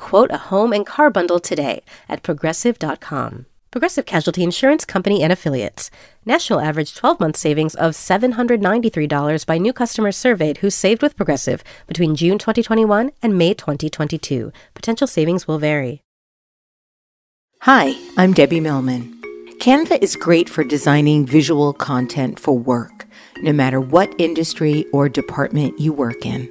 Quote a home and car bundle today at progressive.com. Progressive Casualty Insurance Company and Affiliates. National average 12 month savings of $793 by new customers surveyed who saved with Progressive between June 2021 and May 2022. Potential savings will vary. Hi, I'm Debbie Millman. Canva is great for designing visual content for work, no matter what industry or department you work in.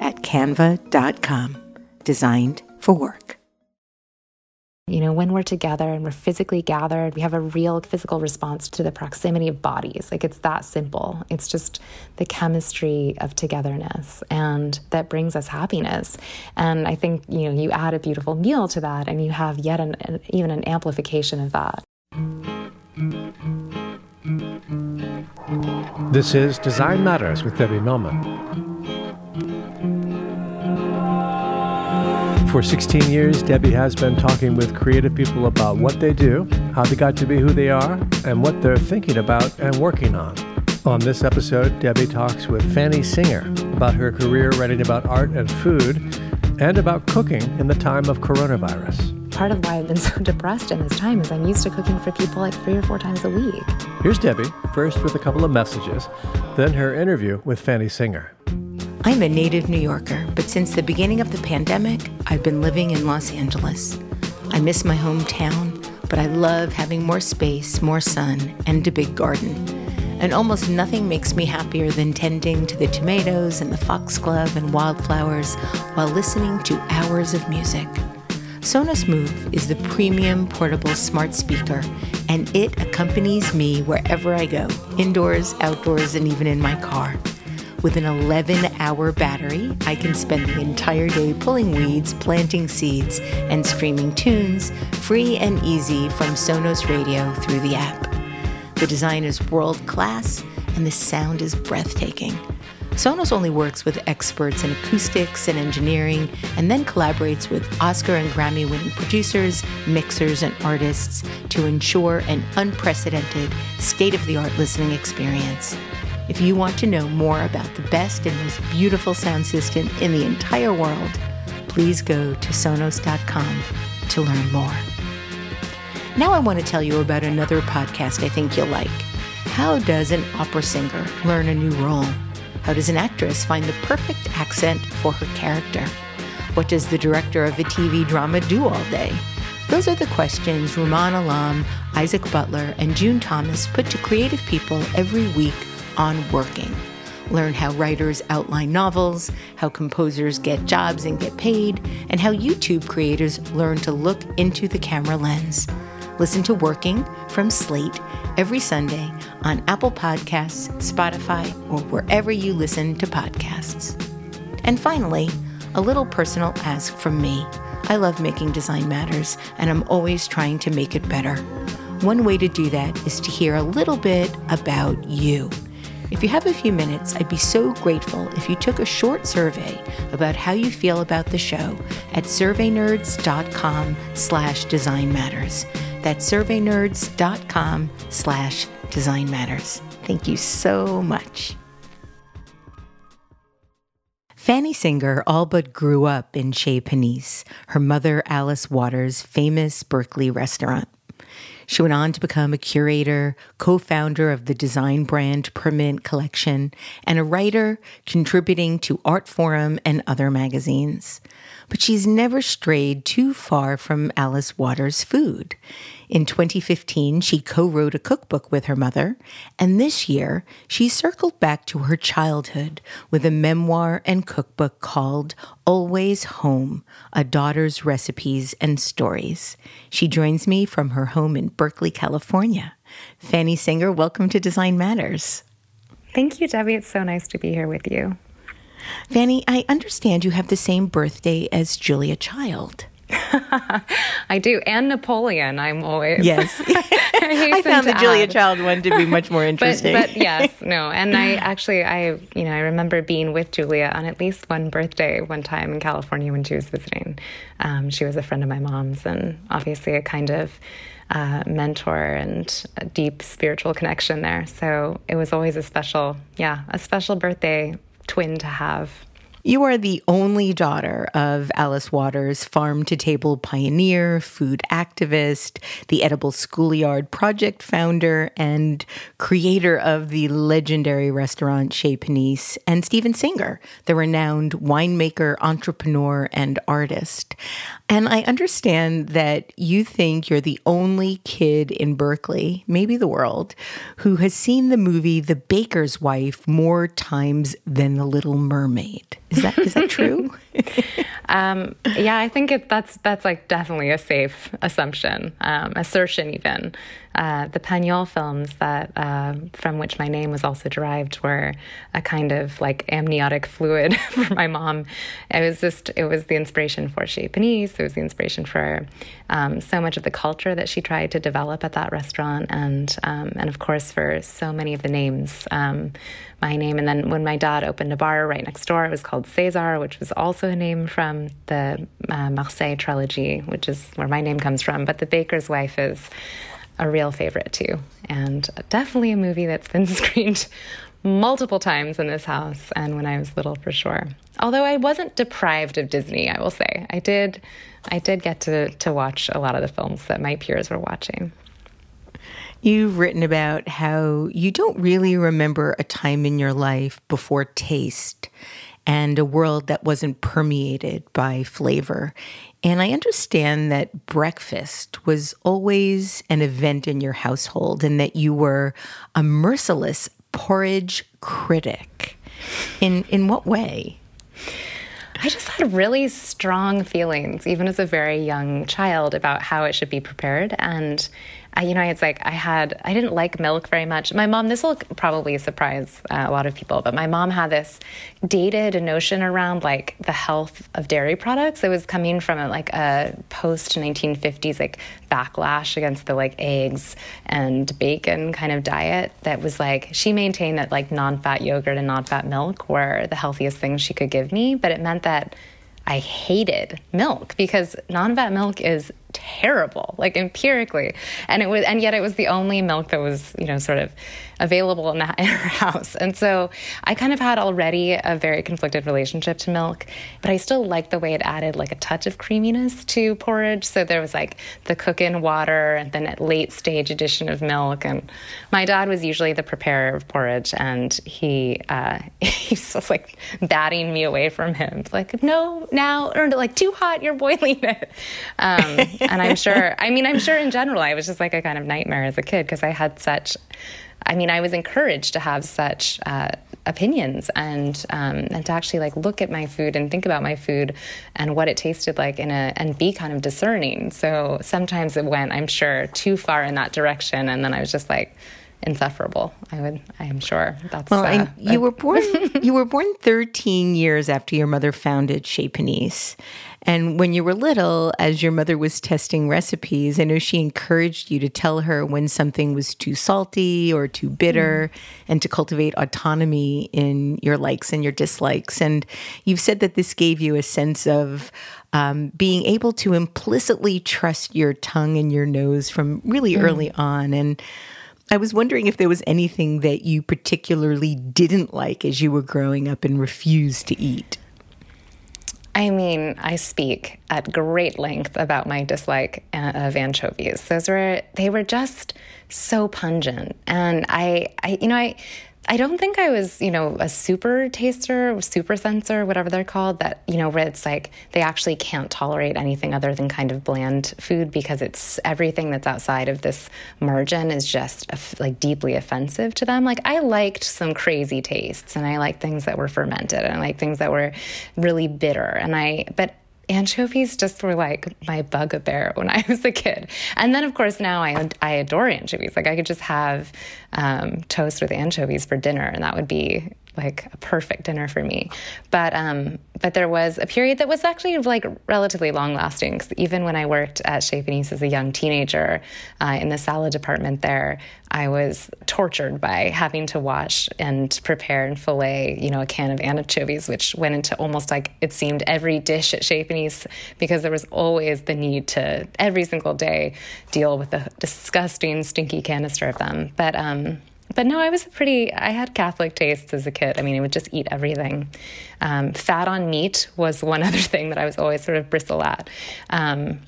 at canva.com. Designed for work. You know, when we're together and we're physically gathered, we have a real physical response to the proximity of bodies. Like it's that simple. It's just the chemistry of togetherness and that brings us happiness. And I think, you know, you add a beautiful meal to that and you have yet an, an even an amplification of that. This is Design Matters with Debbie Millman. For 16 years, Debbie has been talking with creative people about what they do, how they got to be who they are, and what they're thinking about and working on. On this episode, Debbie talks with Fanny Singer about her career writing about art and food and about cooking in the time of coronavirus. Part of why I've been so depressed in this time is I'm used to cooking for people like three or four times a week. Here's Debbie, first with a couple of messages, then her interview with Fanny Singer. I'm a native New Yorker, but since the beginning of the pandemic, I've been living in Los Angeles. I miss my hometown, but I love having more space, more sun, and a big garden. And almost nothing makes me happier than tending to the tomatoes and the foxglove and wildflowers while listening to hours of music. Sonos Move is the premium portable smart speaker, and it accompanies me wherever I go, indoors, outdoors, and even in my car. With an 11 hour battery, I can spend the entire day pulling weeds, planting seeds, and streaming tunes free and easy from Sonos Radio through the app. The design is world class and the sound is breathtaking. Sonos only works with experts in acoustics and engineering and then collaborates with Oscar and Grammy winning producers, mixers, and artists to ensure an unprecedented, state of the art listening experience. If you want to know more about the best and most beautiful sound system in the entire world, please go to Sonos.com to learn more. Now, I want to tell you about another podcast I think you'll like. How does an opera singer learn a new role? How does an actress find the perfect accent for her character? What does the director of a TV drama do all day? Those are the questions Rumaan Alam, Isaac Butler, and June Thomas put to creative people every week on working. Learn how writers outline novels, how composers get jobs and get paid, and how YouTube creators learn to look into the camera lens. Listen to Working from Slate every Sunday on Apple Podcasts, Spotify, or wherever you listen to podcasts. And finally, a little personal ask from me. I love making design matters, and I'm always trying to make it better. One way to do that is to hear a little bit about you. If you have a few minutes, I'd be so grateful if you took a short survey about how you feel about the show at surveynerds.com slash design matters. That's surveynerds.com slash design matters. Thank you so much. Fanny Singer all but grew up in Chez Panisse, her mother Alice Waters' famous Berkeley restaurant. She went on to become a curator, co founder of the design brand Permanent Collection, and a writer contributing to Artforum and other magazines. But she's never strayed too far from Alice Waters' food. In 2015, she co wrote a cookbook with her mother, and this year, she circled back to her childhood with a memoir and cookbook called Always Home A Daughter's Recipes and Stories. She joins me from her home in Berkeley, California. Fanny Singer, welcome to Design Matters. Thank you, Debbie. It's so nice to be here with you. Fanny, I understand you have the same birthday as Julia Child. I do, and Napoleon. I'm always yes. I, I found the add. Julia Child one to be much more interesting. but, but yes, no, and I actually, I you know, I remember being with Julia on at least one birthday one time in California when she was visiting. Um, she was a friend of my mom's, and obviously a kind of uh, mentor and a deep spiritual connection there. So it was always a special, yeah, a special birthday twin to have. You are the only daughter of Alice Waters, farm to table pioneer, food activist, the Edible Schoolyard Project founder, and creator of the legendary restaurant Chez Panisse, and Stephen Singer, the renowned winemaker, entrepreneur, and artist. And I understand that you think you're the only kid in Berkeley, maybe the world, who has seen the movie The Baker's Wife more times than The Little Mermaid. Is that is that true? um, yeah, I think it, that's that's like definitely a safe assumption, um, assertion even. Uh, the Pagnol films that uh, from which my name was also derived were a kind of like amniotic fluid for my mom. It was just it was the inspiration for Chez Panisse. It was the inspiration for um, so much of the culture that she tried to develop at that restaurant, and um, and of course for so many of the names. Um, my name, and then when my dad opened a bar right next door, it was called Cesar, which was also a name from the uh, Marseille trilogy, which is where my name comes from. But The Baker's Wife is a real favorite too, and definitely a movie that's been screened multiple times in this house and when I was little for sure. Although I wasn't deprived of Disney, I will say. I did I did get to to watch a lot of the films that my peers were watching. You've written about how you don't really remember a time in your life before taste and a world that wasn't permeated by flavor. And I understand that breakfast was always an event in your household and that you were a merciless porridge critic. In in what way? I just had really strong feelings, even as a very young child, about how it should be prepared. And I, you know, it's like I had, I didn't like milk very much. My mom, this will probably surprise uh, a lot of people, but my mom had this dated notion around like the health of dairy products. It was coming from like a post 1950s like backlash against the like eggs and bacon kind of diet that was like, she maintained that like non fat yogurt and non fat milk were the healthiest things she could give me, but it meant that I hated milk because non-fat milk is terrible, like empirically. And it was, and yet it was the only milk that was, you know, sort of available in, that, in our house. And so I kind of had already a very conflicted relationship to milk, but I still liked the way it added like a touch of creaminess to porridge. So there was like the cook in water and then a late stage addition of milk. And my dad was usually the preparer of porridge, and he uh, he's just like batting me away from him. Like, no, now, or like too hot, you're boiling it. Um, and I'm sure, I mean, I'm sure in general, I was just like a kind of nightmare as a kid because I had such I mean, I was encouraged to have such uh, opinions and um, and to actually like look at my food and think about my food and what it tasted like in a and be kind of discerning. So sometimes it went, I'm sure, too far in that direction, and then I was just like insufferable. I would, I am sure. That's well. Uh, you were born. you were born 13 years after your mother founded Chez Panisse, and when you were little, as your mother was testing recipes, I know she encouraged you to tell her when something was too salty or too bitter, mm. and to cultivate autonomy in your likes and your dislikes. And you've said that this gave you a sense of um, being able to implicitly trust your tongue and your nose from really mm. early on. And I was wondering if there was anything that you particularly didn't like as you were growing up and refused to eat. I mean, I speak at great length about my dislike uh, of anchovies. Those were they were just so pungent, and I, I you know, I I don't think I was, you know, a super taster, super sensor, whatever they're called, that, you know, where it's like they actually can't tolerate anything other than kind of bland food because it's everything that's outside of this margin is just like deeply offensive to them. Like I liked some crazy tastes and I liked things that were fermented and I liked things that were really bitter. And I, but anchovies just were like my bugaboo when I was a kid. And then, of course, now I, I adore anchovies. Like I could just have um, toast with anchovies for dinner, and that would be like a perfect dinner for me. But um, but there was a period that was actually like relatively long lasting. Even when I worked at Chez Panisse as a young teenager uh, in the salad department there, I was tortured by having to wash and prepare and fillet, you know, a can of anchovies, which went into almost like it seemed every dish at Chez Panisse because there was always the need to every single day deal with the disgusting, stinky canister of them. But um, but no, I was a pretty, I had Catholic tastes as a kid. I mean, I would just eat everything. Um, fat on meat was one other thing that I was always sort of bristle at. Um,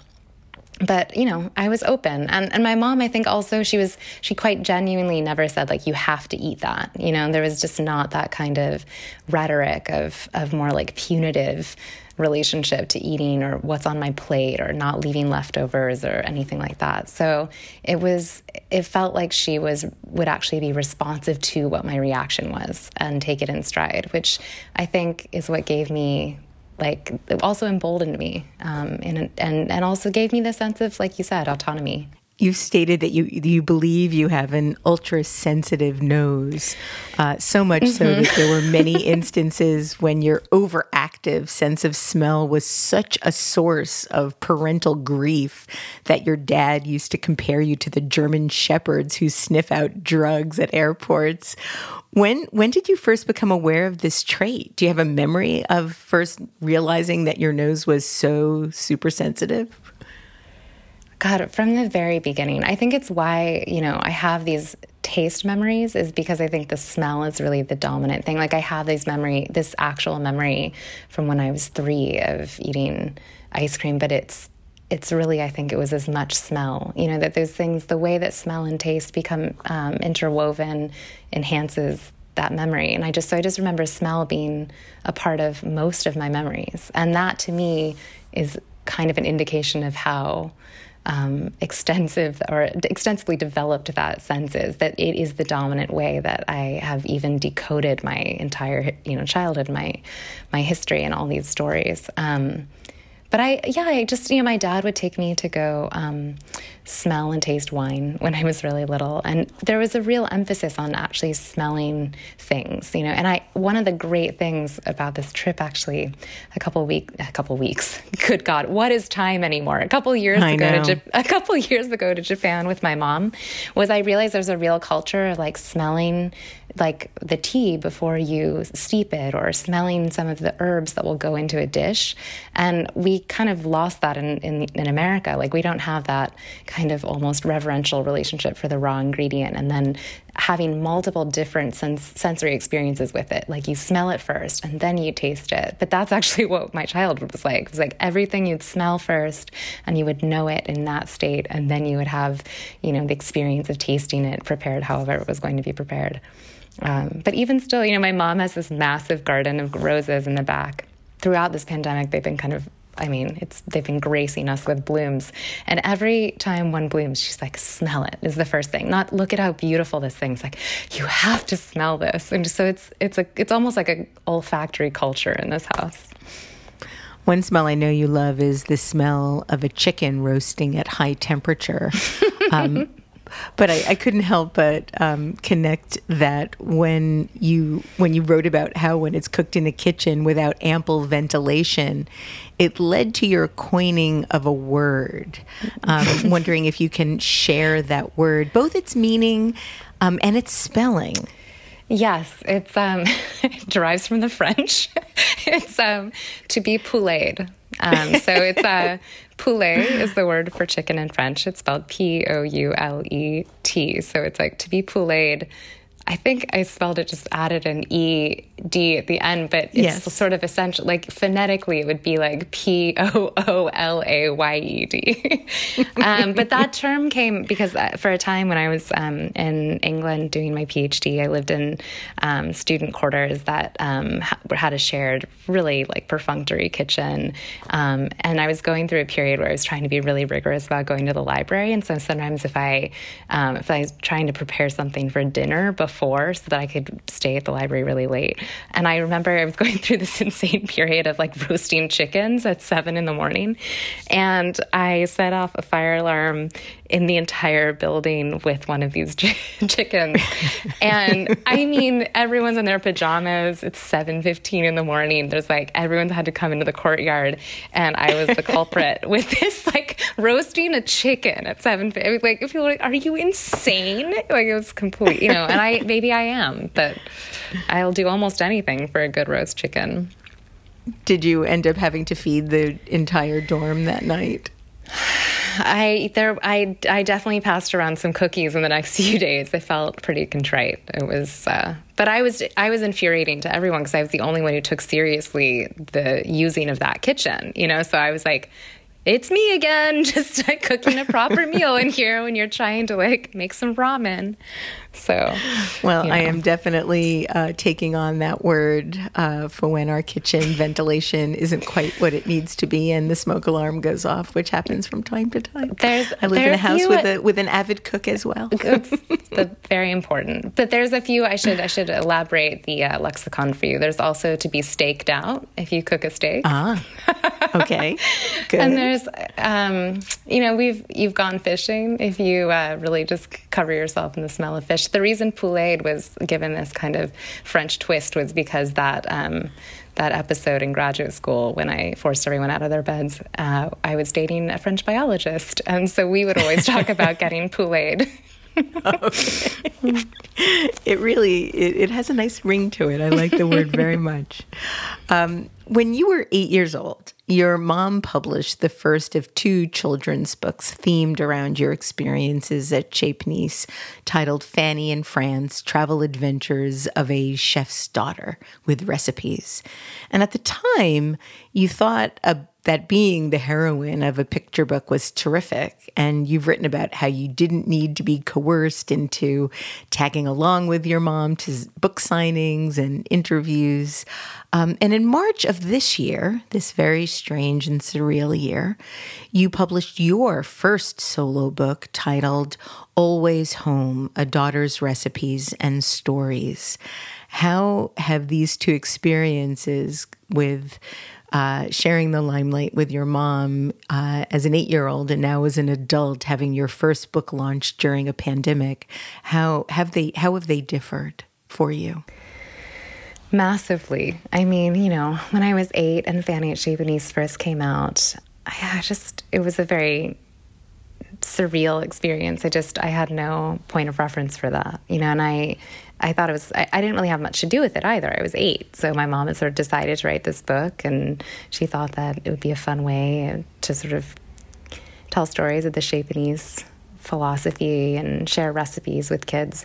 but you know i was open and and my mom i think also she was she quite genuinely never said like you have to eat that you know there was just not that kind of rhetoric of of more like punitive relationship to eating or what's on my plate or not leaving leftovers or anything like that. So it was, it felt like she was, would actually be responsive to what my reaction was and take it in stride, which I think is what gave me like also emboldened me um, and, and and also gave me the sense of like you said autonomy You've stated that you you believe you have an ultra sensitive nose, uh, so much mm-hmm. so that there were many instances when your overactive sense of smell was such a source of parental grief that your dad used to compare you to the German shepherds who sniff out drugs at airports. When when did you first become aware of this trait? Do you have a memory of first realizing that your nose was so super sensitive? God, from the very beginning, I think it's why, you know, I have these taste memories is because I think the smell is really the dominant thing. Like I have these memory, this actual memory from when I was three of eating ice cream, but it's it's really, I think it was as much smell, you know, that those things, the way that smell and taste become um, interwoven enhances that memory. And I just, so I just remember smell being a part of most of my memories. And that to me is kind of an indication of how um, extensive or extensively developed that sense is that it is the dominant way that I have even decoded my entire you know childhood, my my history, and all these stories. Um, but I, yeah, I just, you know, my dad would take me to go um, smell and taste wine when I was really little. And there was a real emphasis on actually smelling things, you know. And I, one of the great things about this trip, actually, a couple week, a couple weeks, good God, what is time anymore? A couple years I ago, to, a couple years ago to Japan with my mom, was I realized there's a real culture of like smelling like the tea before you steep it or smelling some of the herbs that will go into a dish. And we kind of lost that in, in, in, America. Like we don't have that kind of almost reverential relationship for the raw ingredient. And then having multiple different sens- sensory experiences with it. Like you smell it first and then you taste it. But that's actually what my childhood was like. It was like everything you'd smell first and you would know it in that state. And then you would have, you know, the experience of tasting it prepared however it was going to be prepared. Um, but even still, you know, my mom has this massive garden of roses in the back. Throughout this pandemic, they've been kind of I mean, it's they've been gracing us with blooms. And every time one blooms, she's like, smell it is the first thing. Not look at how beautiful this thing's like, you have to smell this. And so it's it's a it's almost like a olfactory culture in this house. One smell I know you love is the smell of a chicken roasting at high temperature. Um, but I, I, couldn't help but um, connect that when you when you wrote about how when it's cooked in a kitchen without ample ventilation, it led to your coining of a word. Um, wondering if you can share that word, both its meaning um, and its spelling. Yes, it's um, it derives from the French. it's um, to be poulet. Um, so it's a uh, poulet is the word for chicken in French. It's spelled P O U L E T. So it's like to be poulet I think I spelled it, just added an E D at the end, but it's yes. sort of essential. Like phonetically, it would be like P O O L A Y E D. um, but that term came because uh, for a time when I was um, in England doing my PhD, I lived in um, student quarters that um, had a shared, really like perfunctory kitchen. Um, and I was going through a period where I was trying to be really rigorous about going to the library. And so sometimes if I, um, if I was trying to prepare something for dinner before four so that I could stay at the library really late. And I remember I was going through this insane period of like roasting chickens at seven in the morning. And I set off a fire alarm in the entire building with one of these chickens. and I mean, everyone's in their pajamas. It's 7:15 in the morning. There's like everyone's had to come into the courtyard and I was the culprit with this like roasting a chicken at 7 like if you're like are you insane? Like it was complete, you know, and I maybe I am, but I'll do almost anything for a good roast chicken. Did you end up having to feed the entire dorm that night? I there I I definitely passed around some cookies in the next few days. I felt pretty contrite. It was, uh, but I was I was infuriating to everyone because I was the only one who took seriously the using of that kitchen. You know, so I was like, it's me again, just like cooking a proper meal in here when you're trying to like make some ramen. So, well, you know. I am definitely uh, taking on that word uh, for when our kitchen ventilation isn't quite what it needs to be, and the smoke alarm goes off, which happens from time to time. There's, I live in a house with a with an avid cook as well. It's very important. But there's a few I should I should elaborate the uh, lexicon for you. There's also to be staked out if you cook a steak. Ah, okay, good. and there's, um, you know, we've you've gone fishing if you uh, really just cover yourself in the smell of fish. The reason poulade was given this kind of French twist was because that. Um, that episode in graduate school when I forced everyone out of their beds, uh, I was dating a French biologist. And so we would always talk about getting poulade. okay. It really it, it, has a nice ring to it. I like the word very much. Um, when you were eight years old, your mom published the first of two children's books themed around your experiences at Chez Panisse, titled Fanny in France Travel Adventures of a Chef's Daughter with Recipes. And at the time, you thought a that being the heroine of a picture book was terrific. And you've written about how you didn't need to be coerced into tagging along with your mom to book signings and interviews. Um, and in March of this year, this very strange and surreal year, you published your first solo book titled Always Home A Daughter's Recipes and Stories. How have these two experiences with uh, sharing the limelight with your mom uh, as an eight year old and now as an adult having your first book launched during a pandemic how have they how have they differed for you? Massively. I mean you know when i was eight and fanny at chez first came out i just it was a very surreal experience. I just i had no point of reference for that you know and i I thought it was, I, I, didn't really have much to do with it either. I was eight. So my mom had sort of decided to write this book, and she thought that it would be a fun way to sort of tell stories of the Chez philosophy and share recipes with kids.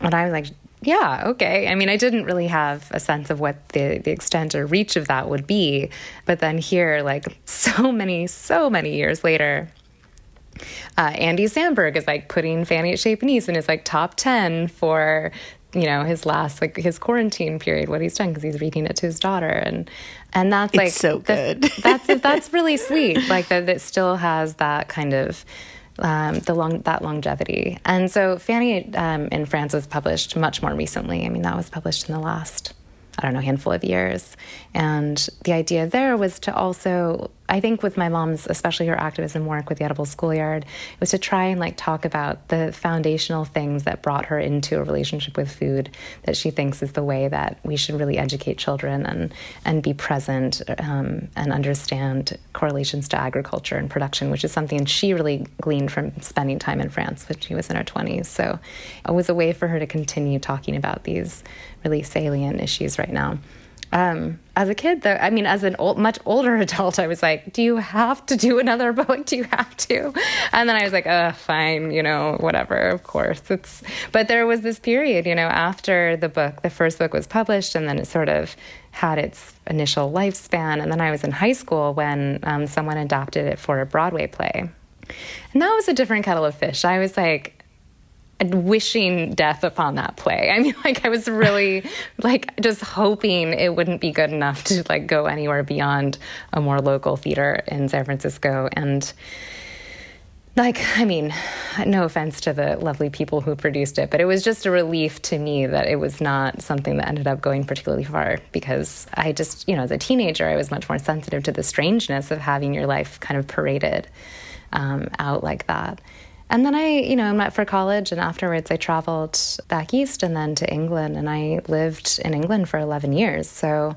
And I was like, yeah, okay. I mean, I didn't really have a sense of what the, the extent or reach of that would be. But then here, like so many, so many years later, uh, Andy Samberg is like putting Fanny at Chez Panisse in his like top 10 for you know his last like his quarantine period what he's done because he's reading it to his daughter. And and that's it's like so good. the, that's that's really sweet like that it still has that kind of um, the long that longevity. And so Fanny um, in France was published much more recently. I mean that was published in the last I don't know handful of years and the idea there was to also I think with my mom's, especially her activism work with the Edible Schoolyard, was to try and like talk about the foundational things that brought her into a relationship with food that she thinks is the way that we should really educate children and and be present um, and understand correlations to agriculture and production, which is something she really gleaned from spending time in France when she was in her 20s. So it was a way for her to continue talking about these really salient issues right now. Um, as a kid, though, I mean, as an old, much older adult, I was like, "Do you have to do another book? Do you have to?" And then I was like, "Uh, fine, you know, whatever. Of course, it's." But there was this period, you know, after the book, the first book was published, and then it sort of had its initial lifespan. And then I was in high school when um, someone adapted it for a Broadway play, and that was a different kettle of fish. I was like, wishing death upon that play. I mean, like I was really like just hoping it wouldn't be good enough to like go anywhere beyond a more local theater in San Francisco and like I mean, no offense to the lovely people who produced it, but it was just a relief to me that it was not something that ended up going particularly far because I just, you know, as a teenager, I was much more sensitive to the strangeness of having your life kind of paraded um, out like that. And then I, you know, met for college, and afterwards I traveled back east and then to England, and I lived in England for 11 years. So,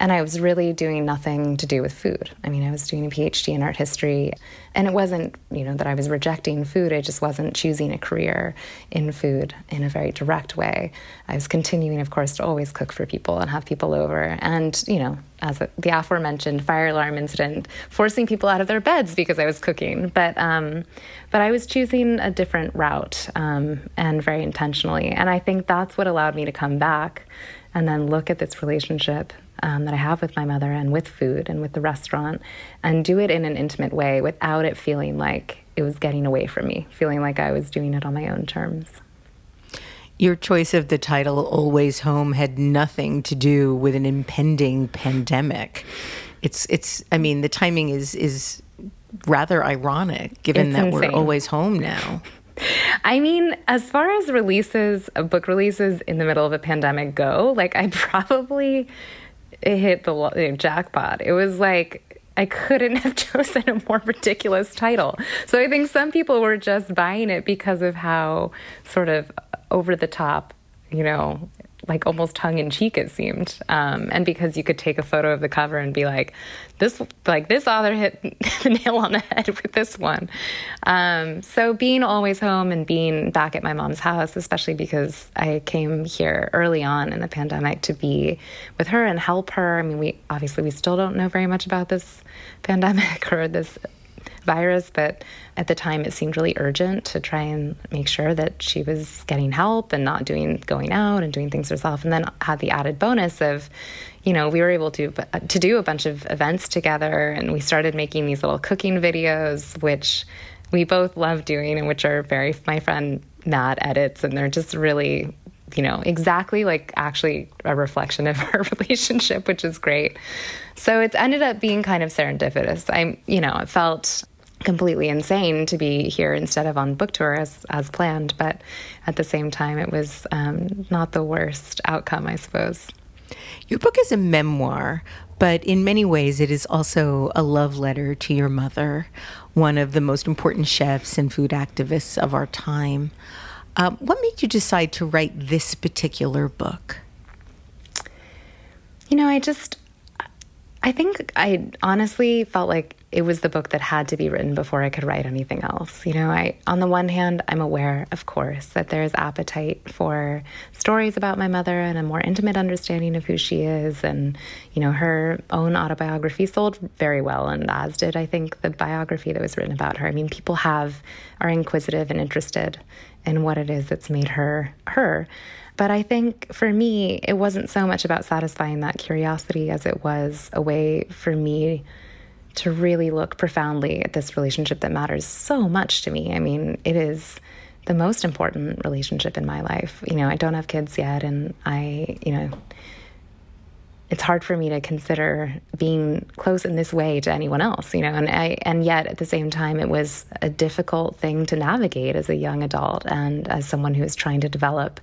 and I was really doing nothing to do with food. I mean, I was doing a PhD in art history, and it wasn't, you know, that I was rejecting food. I just wasn't choosing a career in food in a very direct way. I was continuing, of course, to always cook for people and have people over, and you know, as the aforementioned fire alarm incident, forcing people out of their beds because I was cooking. But um, but I was choosing a different route um, and very intentionally. And I think that's what allowed me to come back and then look at this relationship um, that I have with my mother and with food and with the restaurant and do it in an intimate way without it feeling like it was getting away from me, feeling like I was doing it on my own terms. Your choice of the title Always Home had nothing to do with an impending pandemic. It's it's I mean the timing is is rather ironic given it's that insane. we're always home now. I mean, as far as releases, book releases in the middle of a pandemic go, like I probably hit the jackpot. It was like I couldn't have chosen a more ridiculous title. So I think some people were just buying it because of how sort of over the top, you know, like almost tongue in cheek it seemed um, and because you could take a photo of the cover and be like this like this author hit the nail on the head with this one um, so being always home and being back at my mom's house especially because i came here early on in the pandemic to be with her and help her i mean we obviously we still don't know very much about this pandemic or this virus, but at the time it seemed really urgent to try and make sure that she was getting help and not doing going out and doing things herself. And then had the added bonus of, you know, we were able to to do a bunch of events together, and we started making these little cooking videos, which we both love doing, and which are very my friend Matt edits, and they're just really you know, exactly like actually a reflection of our relationship, which is great. So it's ended up being kind of serendipitous. I'm, you know, it felt completely insane to be here instead of on book tour as as planned. But at the same time, it was um, not the worst outcome, I suppose. Your book is a memoir, but in many ways, it is also a love letter to your mother, one of the most important chefs and food activists of our time. Um, what made you decide to write this particular book? You know, I just, I think I honestly felt like it was the book that had to be written before I could write anything else. You know, I on the one hand, I'm aware, of course, that there's appetite for stories about my mother and a more intimate understanding of who she is and, you know, her own autobiography sold very well and as did I think the biography that was written about her. I mean, people have are inquisitive and interested in what it is that's made her her. But I think for me, it wasn't so much about satisfying that curiosity as it was a way for me to really look profoundly at this relationship that matters so much to me. I mean, it is the most important relationship in my life. You know, I don't have kids yet, and I, you know, it's hard for me to consider being close in this way to anyone else, you know, and I, and yet at the same time, it was a difficult thing to navigate as a young adult and as someone who is trying to develop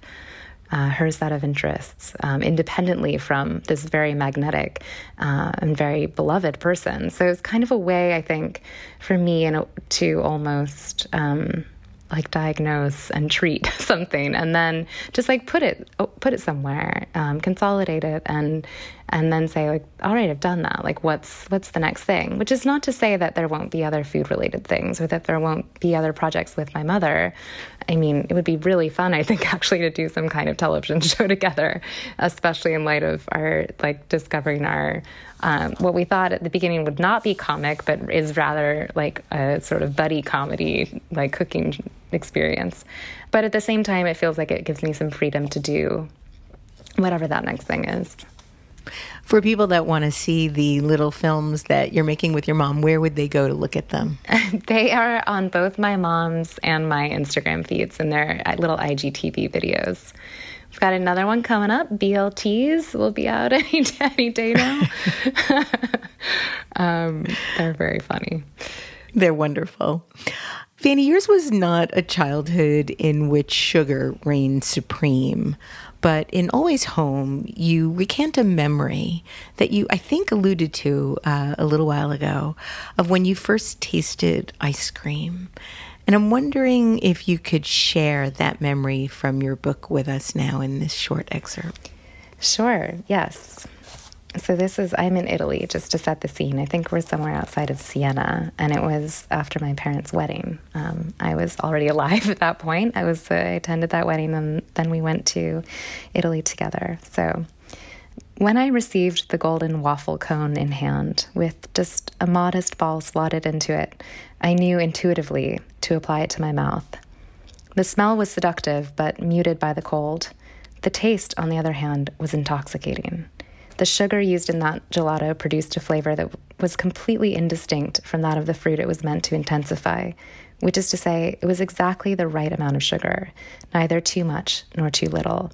uh, her set of interests um, independently from this very magnetic uh, and very beloved person. So it's kind of a way, I think, for me to almost um, like diagnose and treat something, and then just like put it put it somewhere, um, consolidate it, and and then say like all right i've done that. Like what's what's the next thing? Which is not to say that there won't be other food related things or that there won't be other projects with my mother. I mean it would be really fun i think actually to do some kind of television show together especially in light of our like discovering our um, what we thought at the beginning would not be comic but is rather like a sort of buddy comedy like cooking experience. But at the same time it feels like it gives me some freedom to do whatever that next thing is for people that want to see the little films that you're making with your mom, where would they go to look at them? they are on both my mom's and my Instagram feeds, and they're little IGTV videos. We've got another one coming up. BLTs will be out any, any day now. um, they're very funny. They're wonderful. Fanny, yours was not a childhood in which sugar reigned supreme. But in Always Home, you recant a memory that you, I think, alluded to uh, a little while ago of when you first tasted ice cream. And I'm wondering if you could share that memory from your book with us now in this short excerpt. Sure, yes. So this is I'm in Italy just to set the scene. I think we're somewhere outside of Siena, and it was after my parents' wedding. Um, I was already alive at that point. I was uh, I attended that wedding, and then we went to Italy together. So when I received the golden waffle cone in hand, with just a modest ball slotted into it, I knew intuitively to apply it to my mouth. The smell was seductive, but muted by the cold. The taste, on the other hand, was intoxicating. The sugar used in that gelato produced a flavor that was completely indistinct from that of the fruit it was meant to intensify, which is to say, it was exactly the right amount of sugar, neither too much nor too little.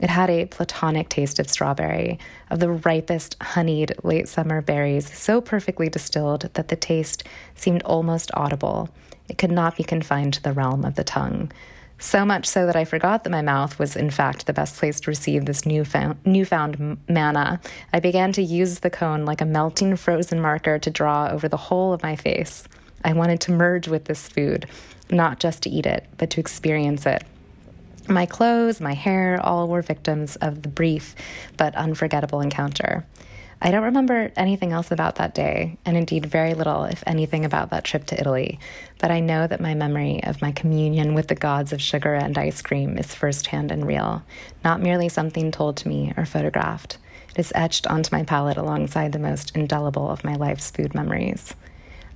It had a platonic taste of strawberry, of the ripest, honeyed late summer berries, so perfectly distilled that the taste seemed almost audible. It could not be confined to the realm of the tongue. So much so that I forgot that my mouth was, in fact, the best place to receive this newfound, newfound manna. I began to use the cone like a melting frozen marker to draw over the whole of my face. I wanted to merge with this food, not just to eat it, but to experience it. My clothes, my hair, all were victims of the brief but unforgettable encounter. I don't remember anything else about that day, and indeed very little, if anything, about that trip to Italy, but I know that my memory of my communion with the gods of sugar and ice cream is firsthand and real, not merely something told to me or photographed. It is etched onto my palate alongside the most indelible of my life's food memories.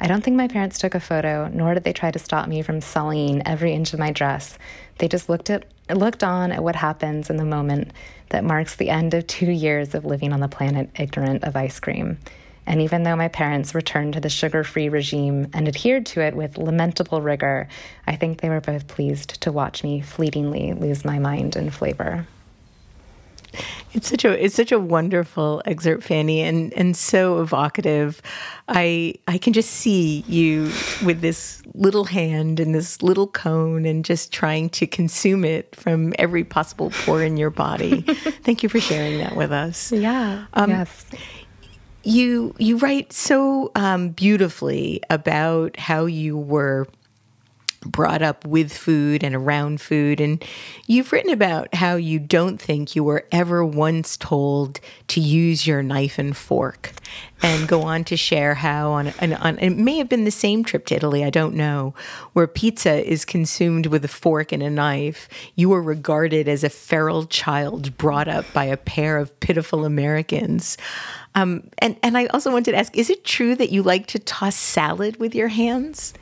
I don't think my parents took a photo, nor did they try to stop me from sullying every inch of my dress. They just looked at looked on at what happens in the moment that marks the end of two years of living on the planet ignorant of ice cream. And even though my parents returned to the sugar free regime and adhered to it with lamentable rigor, I think they were both pleased to watch me fleetingly lose my mind and flavor. It's such a it's such a wonderful excerpt, Fanny, and and so evocative. I I can just see you with this little hand and this little cone, and just trying to consume it from every possible pore in your body. Thank you for sharing that with us. Yeah. Um, yes. You you write so um, beautifully about how you were brought up with food and around food. And you've written about how you don't think you were ever once told to use your knife and fork, and go on to share how on, on, on it may have been the same trip to Italy, I don't know, where pizza is consumed with a fork and a knife. You were regarded as a feral child brought up by a pair of pitiful Americans. Um, and, and I also wanted to ask is it true that you like to toss salad with your hands?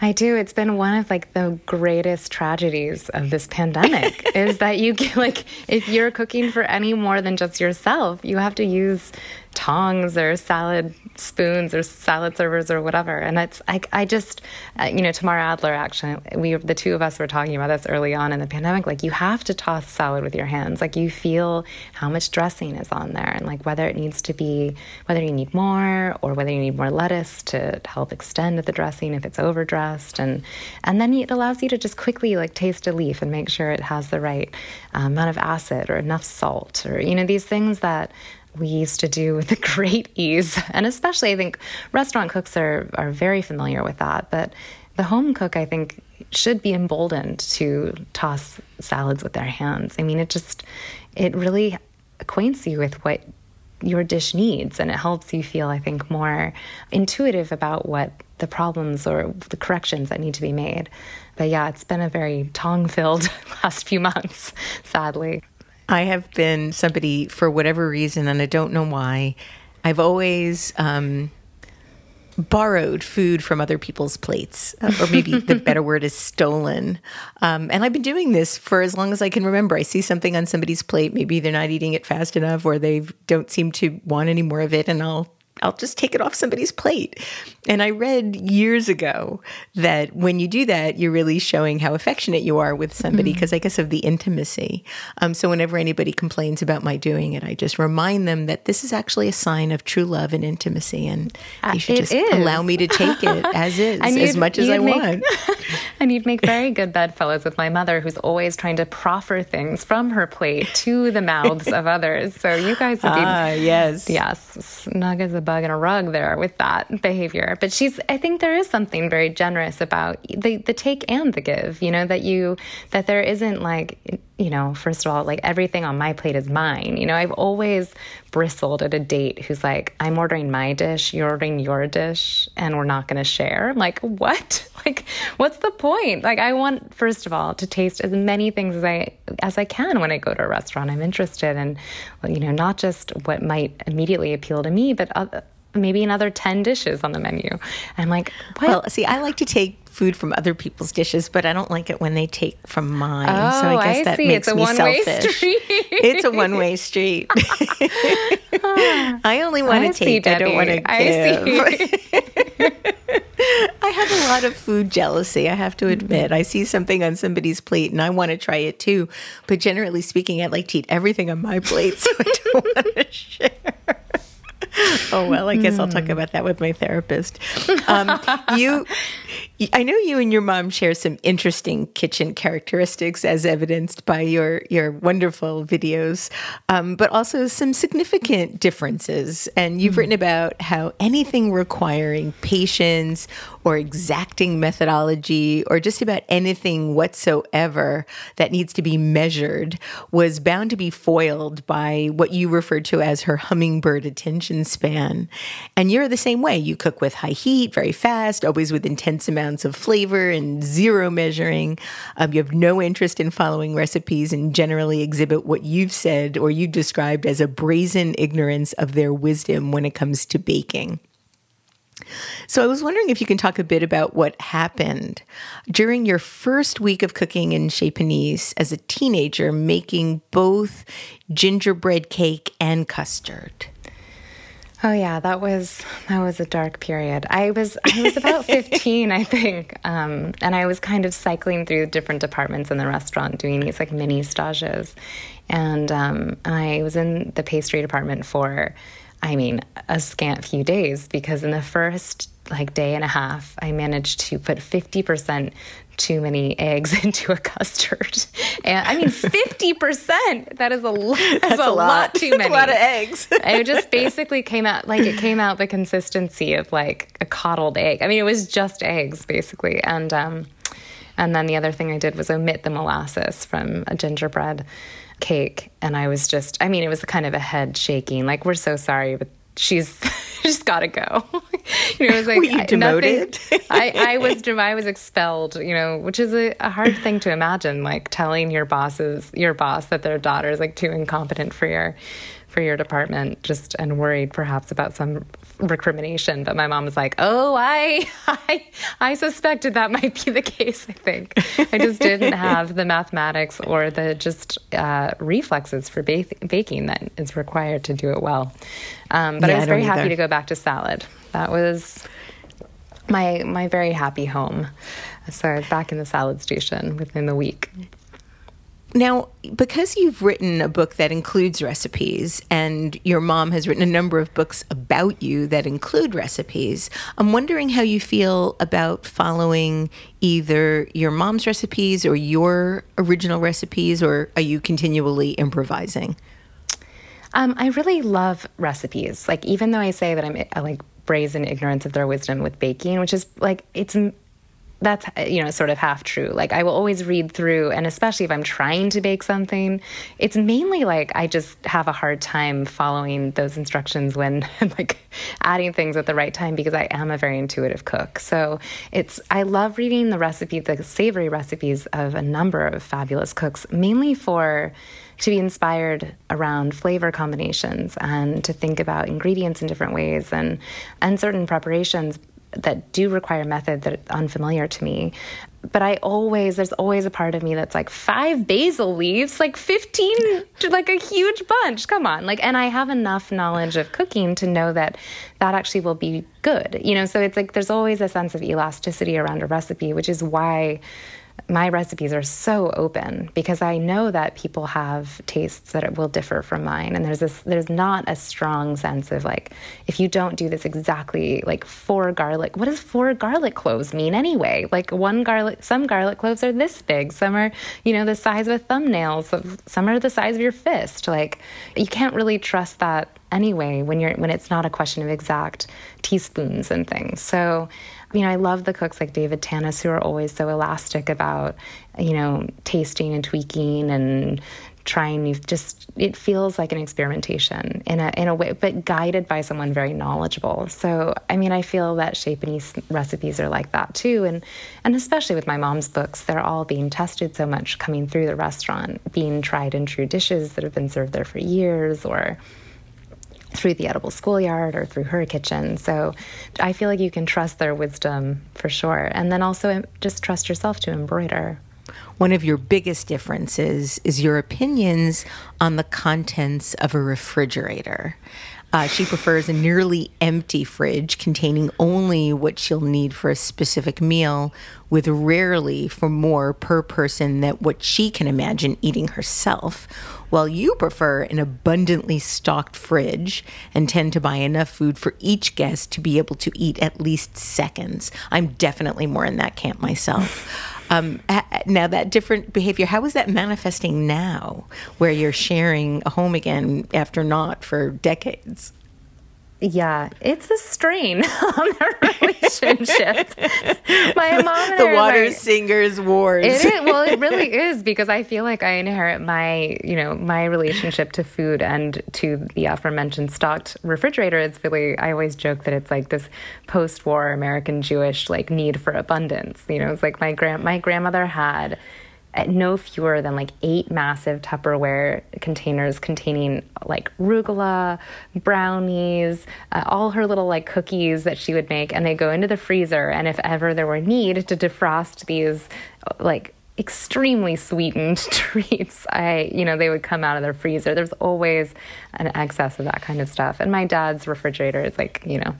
I do. It's been one of like the greatest tragedies of this pandemic is that you like if you're cooking for any more than just yourself, you have to use tongs or salad spoons or salad servers or whatever. And it's I, I just uh, you know Tamar Adler actually we the two of us were talking about this early on in the pandemic. Like you have to toss salad with your hands. Like you feel how much dressing is on there and like whether it needs to be whether you need more or whether you need more lettuce to help extend the dressing if it's overdressed and and then it allows you to just quickly like taste a leaf and make sure it has the right um, amount of acid or enough salt or you know these things that we used to do with great ease. And especially, I think restaurant cooks are, are very familiar with that. But the home cook, I think, should be emboldened to toss salads with their hands. I mean, it just, it really acquaints you with what your dish needs and it helps you feel i think more intuitive about what the problems or the corrections that need to be made but yeah it's been a very tong filled last few months sadly i have been somebody for whatever reason and i don't know why i've always um, borrowed food from other people's plates, uh, or maybe the better word is stolen. Um, and I've been doing this for as long as I can remember. I see something on somebody's plate, maybe they're not eating it fast enough, or they don't seem to want any more of it, and I'll I'll just take it off somebody's plate. And I read years ago that when you do that, you're really showing how affectionate you are with somebody because mm-hmm. I guess of the intimacy. Um, so whenever anybody complains about my doing it, I just remind them that this is actually a sign of true love and intimacy, and uh, you should just is. allow me to take it as is, as much as I make, want. and you'd make very good bedfellows with my mother, who's always trying to proffer things from her plate to the mouths of others. So you guys would be, ah, yes, yes, snug as a bug in a rug there with that behavior. But she's, I think there is something very generous about the, the take and the give, you know, that you, that there isn't like, you know, first of all, like everything on my plate is mine. You know, I've always bristled at a date who's like, I'm ordering my dish, you're ordering your dish, and we're not going to share. I'm like, what? Like, what's the point? Like, I want, first of all, to taste as many things as I as I can when I go to a restaurant. I'm interested in, you know, not just what might immediately appeal to me, but other, maybe another 10 dishes on the menu. And I'm like, what? Well, see, I like to take food from other people's dishes, but I don't like it when they take from mine. Oh, so I guess I that see. makes it's a me one-way selfish. Street. It's a one way street. I only want to take. I don't want to give. I have a lot of food jealousy, I have to admit. I see something on somebody's plate and I want to try it too. But generally speaking, I like to eat everything on my plate, so I don't want to share oh well, I guess I'll talk hmm. about that with my therapist. Um, you, I know you and your mom share some interesting kitchen characteristics, as evidenced by your your wonderful videos, um, but also some significant differences. And you've mm. written about how anything requiring patience or exacting methodology or just about anything whatsoever that needs to be measured was bound to be foiled by what you referred to as her hummingbird attention span. And you're the same way. You cook with high heat, very fast, always with intense amounts of flavor and zero measuring. Um, you have no interest in following recipes and generally exhibit what you've said or you've described as a brazen ignorance of their wisdom when it comes to baking. So I was wondering if you can talk a bit about what happened during your first week of cooking in Chez Panisse as a teenager, making both gingerbread cake and custard. Oh yeah, that was that was a dark period. I was I was about 15, I think, um, and I was kind of cycling through different departments in the restaurant, doing these like mini stages, and um, I was in the pastry department for I mean, a scant few days because in the first like day and a half, I managed to put 50% too many eggs into a custard. And I mean, 50%, that is a lot. That's, that's a, lot. lot too many. a lot of eggs. it just basically came out like it came out the consistency of like a coddled egg. I mean, it was just eggs basically. And, um, and then the other thing I did was omit the molasses from a gingerbread cake. And I was just, I mean, it was kind of a head shaking, like, we're so sorry, but she's just got to go. you know, it was like Were you demoted. I, I was I was expelled. You know, which is a, a, hard thing to imagine. Like telling your bosses, your boss, that their daughter is like too incompetent for your for your department, just and worried perhaps about some recrimination. But my mom was like, "Oh, I, I, I suspected that might be the case. I think I just didn't have the mathematics or the just uh, reflexes for ba- baking that is required to do it well." Um, but yeah, I was I very happy to go back to salad. That was my my very happy home. So I was back in the salad station within the week. Now, because you've written a book that includes recipes and your mom has written a number of books about you that include recipes, I'm wondering how you feel about following either your mom's recipes or your original recipes, or are you continually improvising? Um, I really love recipes. Like, even though I say that I'm like brazen ignorance of their wisdom with baking, which is like, it's that's you know sort of half true. Like i will always read through and especially if i'm trying to bake something it's mainly like i just have a hard time following those instructions when like adding things at the right time because i am a very intuitive cook. So it's i love reading the recipe the savory recipes of a number of fabulous cooks mainly for to be inspired around flavor combinations and to think about ingredients in different ways and and certain preparations that do require method that are unfamiliar to me. But I always, there's always a part of me that's like five basil leaves, like 15, like a huge bunch. Come on. Like, and I have enough knowledge of cooking to know that that actually will be good. You know, so it's like there's always a sense of elasticity around a recipe, which is why my recipes are so open because I know that people have tastes that will differ from mine, and there's this there's not a strong sense of like if you don't do this exactly like four garlic. What does four garlic cloves mean anyway? Like one garlic, some garlic cloves are this big, some are you know the size of a thumbnail, some are the size of your fist. Like you can't really trust that anyway when you're when it's not a question of exact teaspoons and things. So you know, I love the cooks like David Tanis who are always so elastic about, you know, tasting and tweaking and trying new just it feels like an experimentation in a in a way but guided by someone very knowledgeable so i mean i feel that Panisse recipes are like that too and and especially with my mom's books they're all being tested so much coming through the restaurant being tried and true dishes that have been served there for years or through the edible schoolyard or through her kitchen. So I feel like you can trust their wisdom for sure. And then also just trust yourself to embroider. One of your biggest differences is your opinions on the contents of a refrigerator. Uh, she prefers a nearly empty fridge containing only what she'll need for a specific meal, with rarely for more per person than what she can imagine eating herself. While you prefer an abundantly stocked fridge and tend to buy enough food for each guest to be able to eat at least seconds. I'm definitely more in that camp myself. Um, now, that different behavior, how is that manifesting now, where you're sharing a home again after not for decades? Yeah, it's a strain on their relationship. My mom and the water like, singers wars. It is, well, it really is because I feel like I inherit my, you know, my relationship to food and to the aforementioned stocked refrigerator. It's really I always joke that it's like this post-war American Jewish like need for abundance. You know, it's like my grand my grandmother had no fewer than like eight massive Tupperware containers containing like arugula, brownies, uh, all her little like cookies that she would make. And they go into the freezer. And if ever there were need to defrost these like extremely sweetened treats i you know they would come out of their freezer there's always an excess of that kind of stuff and my dad's refrigerator is like you know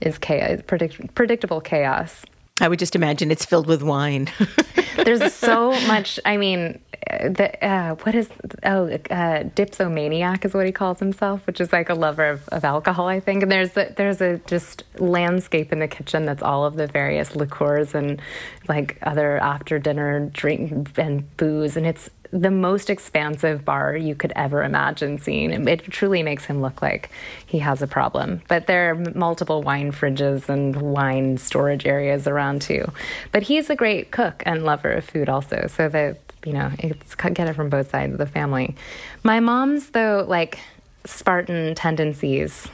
is chaos predict- predictable chaos I would just imagine it's filled with wine. There's so much. I mean, the uh, what is oh uh, dipsomaniac is what he calls himself, which is like a lover of, of alcohol, I think. And there's a, there's a just landscape in the kitchen that's all of the various liqueurs and like other after dinner drink and booze, and it's the most expansive bar you could ever imagine seeing. It truly makes him look like he has a problem. But there are multiple wine fridges and wine storage areas around too. But he's a great cook and lover of food also. So that, you know, it's get it from both sides of the family. My mom's, though, like Spartan tendencies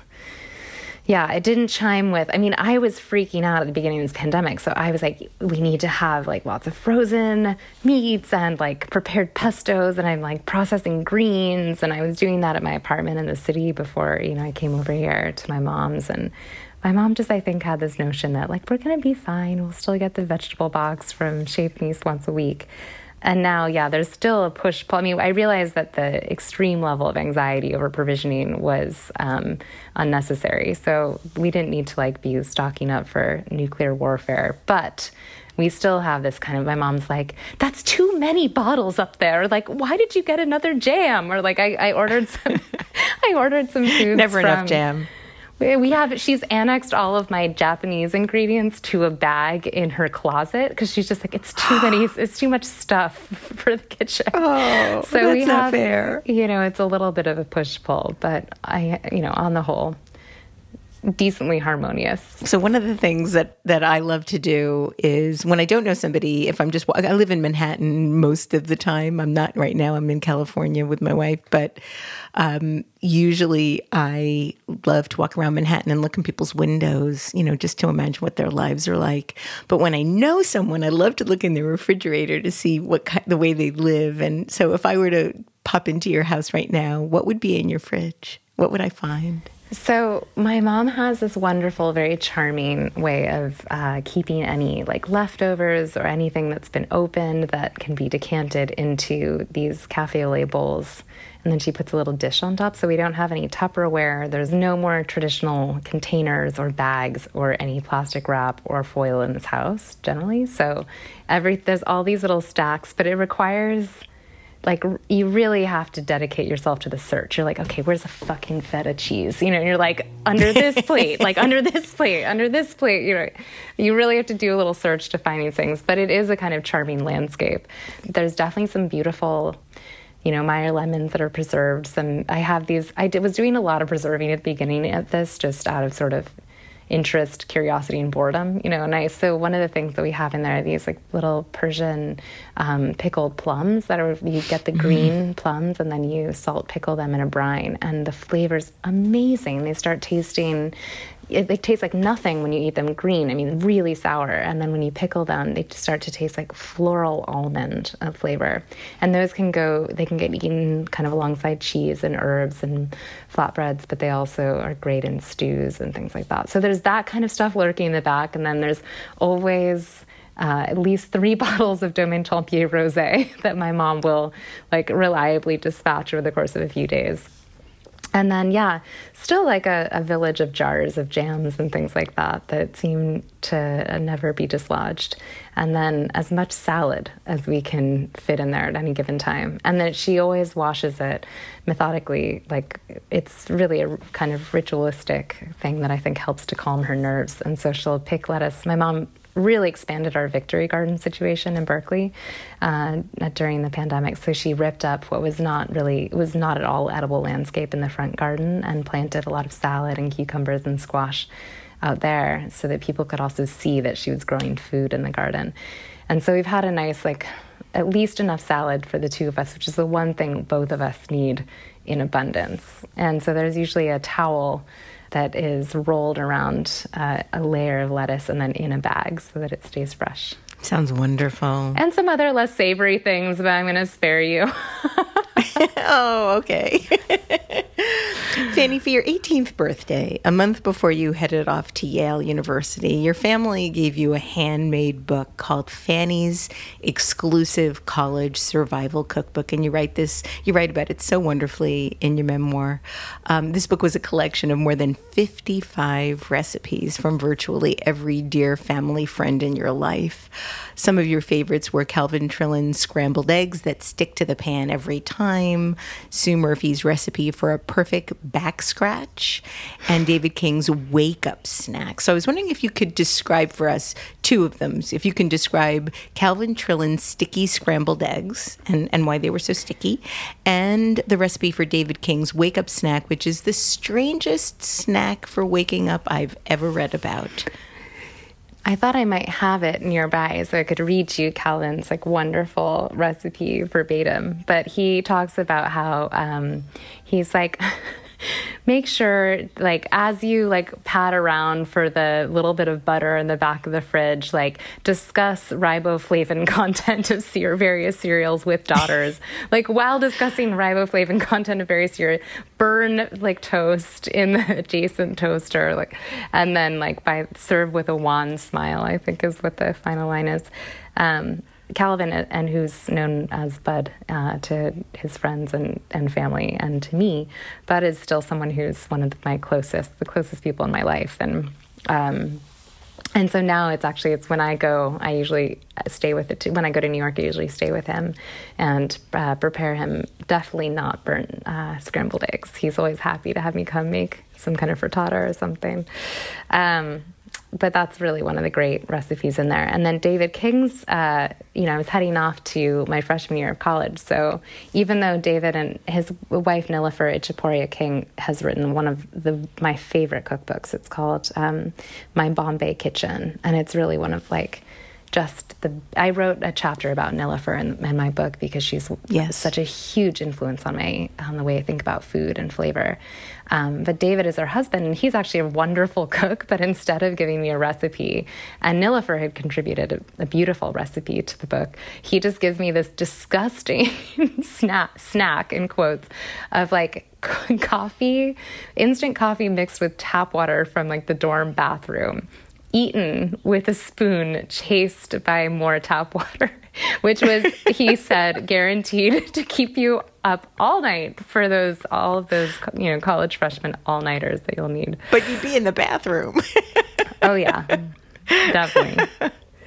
yeah, it didn't chime with. I mean, I was freaking out at the beginning of this pandemic, so I was like, we need to have like lots of frozen meats and like prepared pestos, and I'm like processing greens, and I was doing that at my apartment in the city before you know I came over here to my mom's, and my mom just I think had this notion that like we're gonna be fine, we'll still get the vegetable box from Chez Panisse once a week. And now, yeah, there's still a push pull. I mean, I realized that the extreme level of anxiety over provisioning was um, unnecessary. So we didn't need to like be stocking up for nuclear warfare. But we still have this kind of my mom's like that's too many bottles up there like why did you get another jam or like i, I ordered some i ordered some food never from, enough jam we have she's annexed all of my Japanese ingredients to a bag in her closet because she's just like it's too many it's too much stuff for the kitchen. Oh, so that's we have, fair. You know, it's a little bit of a push pull, but I you know on the whole, decently harmonious. So one of the things that that I love to do is when I don't know somebody, if I'm just I live in Manhattan most of the time. I'm not right now. I'm in California with my wife, but um, usually I love to walk around Manhattan and look in people's windows, you know, just to imagine what their lives are like. But when I know someone, I love to look in their refrigerator to see what the way they live. And so if I were to pop into your house right now, what would be in your fridge? What would I find? So, my mom has this wonderful, very charming way of uh, keeping any like leftovers or anything that's been opened that can be decanted into these cafe au bowls. And then she puts a little dish on top. So, we don't have any Tupperware. There's no more traditional containers or bags or any plastic wrap or foil in this house generally. So, every there's all these little stacks, but it requires like you really have to dedicate yourself to the search. You're like, okay, where's the fucking feta cheese? You know, and you're like under this plate, like under this plate, under this plate. You know, you really have to do a little search to find these things. But it is a kind of charming landscape. There's definitely some beautiful, you know, Meyer lemons that are preserved. Some I have these. I did, was doing a lot of preserving at the beginning of this, just out of sort of interest, curiosity, and boredom. You know, and I so one of the things that we have in there are these like little Persian um, pickled plums that are you get the mm-hmm. green plums and then you salt pickle them in a brine, and the flavor's amazing. They start tasting it, they taste like nothing when you eat them green. I mean, really sour. And then when you pickle them, they start to taste like floral almond uh, flavor. And those can go, they can get eaten kind of alongside cheese and herbs and flatbreads, but they also are great in stews and things like that. So there's that kind of stuff lurking in the back. And then there's always, uh, at least three bottles of Domaine Tempier rosé that my mom will like reliably dispatch over the course of a few days. And then, yeah, still like a, a, village of jars of jams and things like that that seem to never be dislodged. And then as much salad as we can fit in there at any given time. And then she always washes it methodically. Like it's really a kind of ritualistic thing that I think helps to calm her nerves. And so she'll pick lettuce. My mom really expanded our victory garden situation in Berkeley uh, during the pandemic. So she ripped up what was not really, was not at all edible landscape in the front garden and planted a lot of salad and cucumbers and squash out there so that people could also see that she was growing food in the garden. And so we've had a nice, like, at least enough salad for the two of us, which is the one thing both of us need in abundance. And so there's usually a towel that is rolled around uh, a layer of lettuce and then in a bag so that it stays fresh. Sounds wonderful. And some other less savory things, but I'm going to spare you. oh, okay. Fanny, for your 18th birthday, a month before you headed off to Yale University, your family gave you a handmade book called Fanny's Exclusive College Survival Cookbook. And you write this, you write about it so wonderfully in your memoir. Um, this book was a collection of more than 55 recipes from virtually every dear family friend in your life. Some of your favorites were Calvin Trillin's scrambled eggs that stick to the pan every time, Sue Murphy's recipe for a perfect back scratch, and David King's wake up snack. So I was wondering if you could describe for us two of them. If you can describe Calvin Trillin's sticky scrambled eggs and, and why they were so sticky, and the recipe for David King's wake up snack, which is the strangest snack for waking up I've ever read about. I thought I might have it nearby so I could read you Calvin's like wonderful recipe verbatim. But he talks about how um, he's like make sure like as you like pat around for the little bit of butter in the back of the fridge like discuss riboflavin content of your various cereals with daughters. Like while discussing riboflavin content of various cereals burn like toast in the adjacent toaster like and then like by serve with a wan smile i think is what the final line is. Um, Calvin, and who's known as Bud uh, to his friends and, and family and to me, Bud is still someone who's one of my closest, the closest people in my life. And um, and so now it's actually it's when I go, I usually stay with it. When I go to New York, I usually stay with him and uh, prepare him definitely not burnt uh, scrambled eggs. He's always happy to have me come make some kind of frittata or something. Um, but that's really one of the great recipes in there. And then David King's, uh, you know, I was heading off to my freshman year of college. So even though David and his wife Nilofer Ichaporia King has written one of the my favorite cookbooks, it's called um, My Bombay Kitchen, and it's really one of like just the I wrote a chapter about Nilofer in, in my book because she's yes. such a huge influence on me on the way I think about food and flavor. Um, but David is her husband, and he's actually a wonderful cook. But instead of giving me a recipe, and Nilofer had contributed a, a beautiful recipe to the book, he just gives me this disgusting snack, snack in quotes of like coffee, instant coffee mixed with tap water from like the dorm bathroom eaten with a spoon chased by more tap water, which was, he said, guaranteed to keep you up all night for those, all of those, you know, college freshman all nighters that you'll need. But you'd be in the bathroom. oh, yeah, definitely.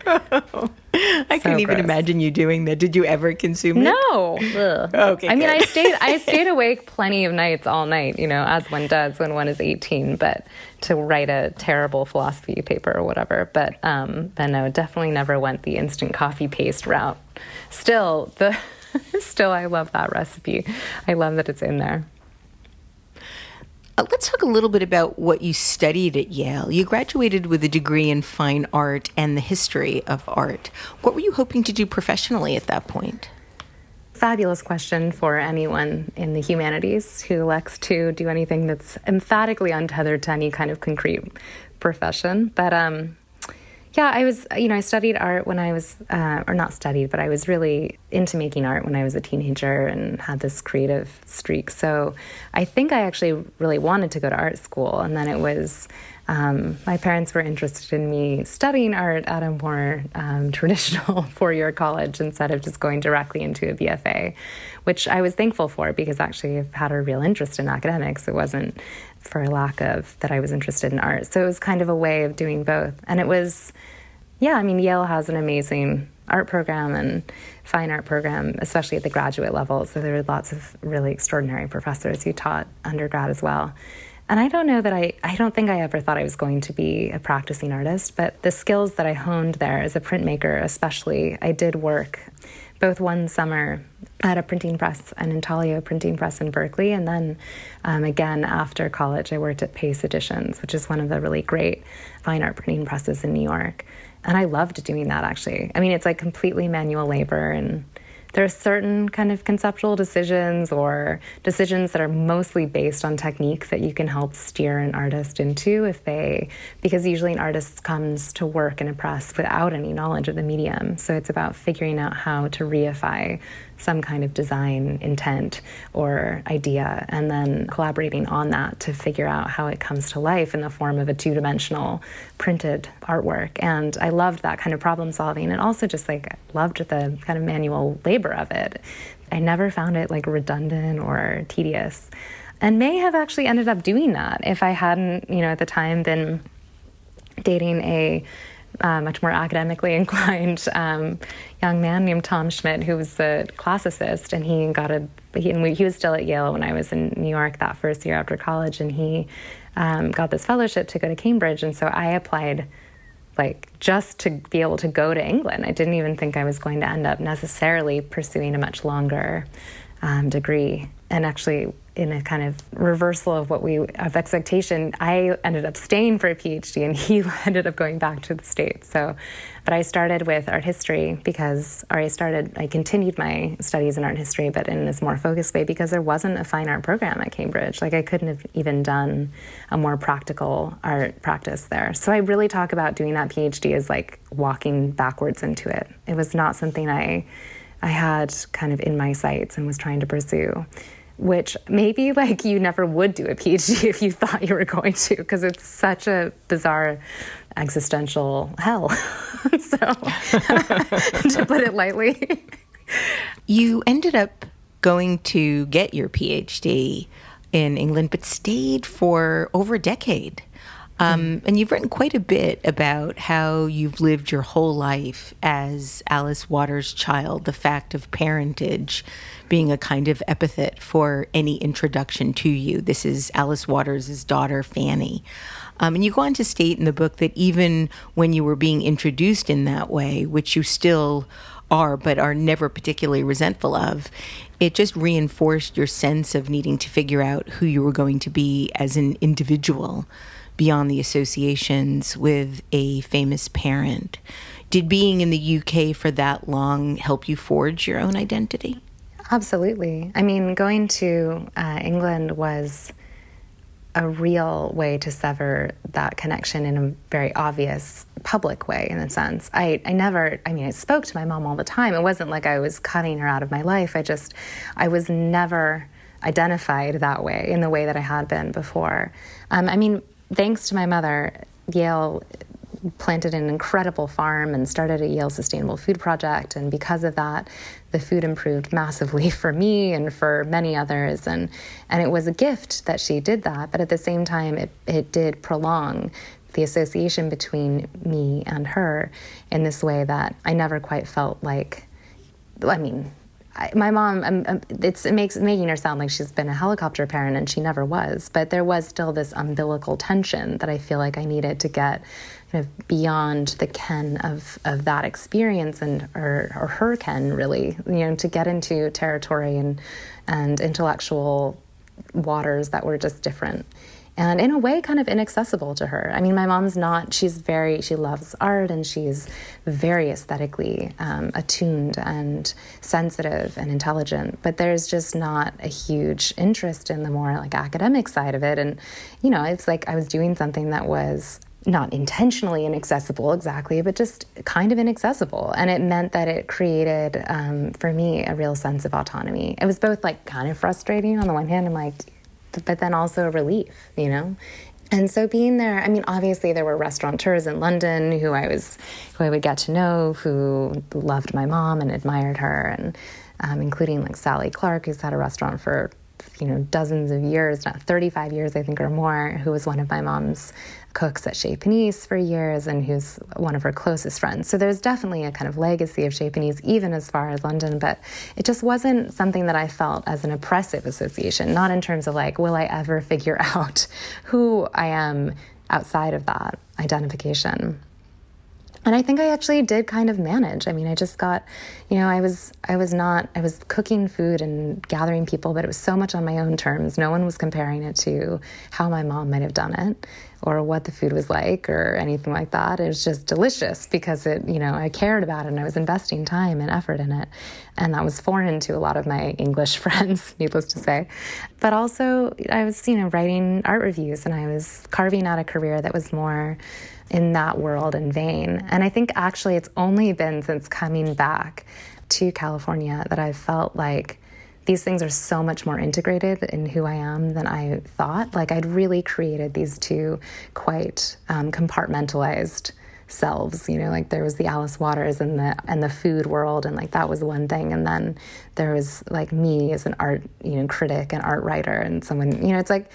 I couldn't even imagine you doing that. Did you ever consume it? No. okay. I mean, I stayed I stayed awake plenty of nights all night, you know, as one does when one is 18, but to write a terrible philosophy paper or whatever. But um but no, definitely never went the instant coffee paste route. Still, the still I love that recipe. I love that it's in there. Uh, let's talk a little bit about what you studied at Yale. You graduated with a degree in fine art and the history of art. What were you hoping to do professionally at that point? Fabulous question for anyone in the humanities who elects to do anything that's emphatically untethered to any kind of concrete profession. But um, yeah, I was, you know, I studied art when I was, uh, or not studied, but I was really into making art when I was a teenager and had this creative streak. So I think I actually really wanted to go to art school. And then it was, um, my parents were interested in me studying art at a more um, traditional four year college instead of just going directly into a BFA, which I was thankful for because actually I've had a real interest in academics. It wasn't for a lack of that I was interested in art. So it was kind of a way of doing both. And it was, yeah, I mean, Yale has an amazing art program and fine art program, especially at the graduate level. So there were lots of really extraordinary professors who taught undergrad as well. And I don't know that I, I don't think I ever thought I was going to be a practicing artist, but the skills that I honed there as a printmaker, especially, I did work both one summer at a printing press, an intaglio printing press in Berkeley, and then um, again after college, I worked at Pace Editions, which is one of the really great fine art printing presses in New York. And I loved doing that actually. I mean, it's like completely manual labor and there are certain kind of conceptual decisions or decisions that are mostly based on technique that you can help steer an artist into if they because usually an artist comes to work in a press without any knowledge of the medium. So it's about figuring out how to reify some kind of design intent or idea, and then collaborating on that to figure out how it comes to life in the form of a two dimensional printed artwork. And I loved that kind of problem solving and also just like loved the kind of manual labor of it. I never found it like redundant or tedious. And may have actually ended up doing that if I hadn't, you know, at the time been dating a uh, much more academically inclined um, young man named Tom Schmidt, who was a classicist, and he got a he, and we, he was still at Yale when I was in New York that first year after college, and he um, got this fellowship to go to Cambridge, and so I applied like just to be able to go to England. I didn't even think I was going to end up necessarily pursuing a much longer um, degree, and actually in a kind of reversal of what we of expectation, I ended up staying for a PhD, and he ended up going back to the states. So, but I started with art history because, or I started, I continued my studies in art history, but in this more focused way because there wasn't a fine art program at Cambridge. Like I couldn't have even done a more practical art practice there. So I really talk about doing that PhD as like walking backwards into it. It was not something I. I had kind of in my sights and was trying to pursue which maybe like you never would do a PhD if you thought you were going to, because it's such a bizarre existential hell. so, to put it lightly. You ended up going to get your PhD in England, but stayed for over a decade. Um, and you've written quite a bit about how you've lived your whole life as Alice Waters' child, the fact of parentage being a kind of epithet for any introduction to you. This is Alice Waters' daughter, Fanny. Um, and you go on to state in the book that even when you were being introduced in that way, which you still are, but are never particularly resentful of, it just reinforced your sense of needing to figure out who you were going to be as an individual beyond the associations with a famous parent. Did being in the UK for that long help you forge your own identity? Absolutely. I mean, going to uh, England was a real way to sever that connection in a very obvious public way in a sense. I, I never i mean i spoke to my mom all the time. It wasn't like i was cutting her out of my life. I just i was never identified that way in the way that i had been before. Um, i mean thanks to my mother yale planted an incredible farm and started a Yale Sustainable Food Project. And because of that, the food improved massively for me and for many others. And, and it was a gift that she did that. But at the same time, it, it did prolong the association between me and her in this way that I never quite felt like, I mean, I, my mom, um, um, it's, it makes making her sound like she's been a helicopter parent, and she never was. But there was still this umbilical tension that I feel like I needed to get kind of beyond the ken of, of that experience and or, or her ken really you know to get into territory and and intellectual waters that were just different and in a way kind of inaccessible to her i mean my mom's not she's very she loves art and she's very aesthetically um, attuned and sensitive and intelligent but there's just not a huge interest in the more like academic side of it and you know it's like i was doing something that was not intentionally inaccessible exactly, but just kind of inaccessible. And it meant that it created um, for me a real sense of autonomy. It was both like kind of frustrating on the one hand, I'm like, but then also relief, you know? And so being there, I mean, obviously there were restaurateurs in London who I was, who I would get to know, who loved my mom and admired her, and um, including like Sally Clarke, who's had a restaurant for you know dozens of years, not 35 years, I think, or more, who was one of my mom's cooks at Chez Panisse for years and who's one of her closest friends. So there's definitely a kind of legacy of Chez Panisse, even as far as London, but it just wasn't something that I felt as an oppressive association, not in terms of like, will I ever figure out who I am outside of that identification and I think I actually did kind of manage. I mean, I just got, you know, I was I was not I was cooking food and gathering people, but it was so much on my own terms. No one was comparing it to how my mom might have done it or what the food was like or anything like that. It was just delicious because it, you know, I cared about it and I was investing time and effort in it. And that was foreign to a lot of my English friends, needless to say. But also I was, you know, writing art reviews and I was carving out a career that was more in that world and vein. And I think actually it's only been since coming back to California that I've felt like these things are so much more integrated in who I am than I thought. Like I'd really created these two quite um, compartmentalized selves you know like there was the alice waters and the and the food world and like that was one thing and then there was like me as an art you know critic and art writer and someone you know it's like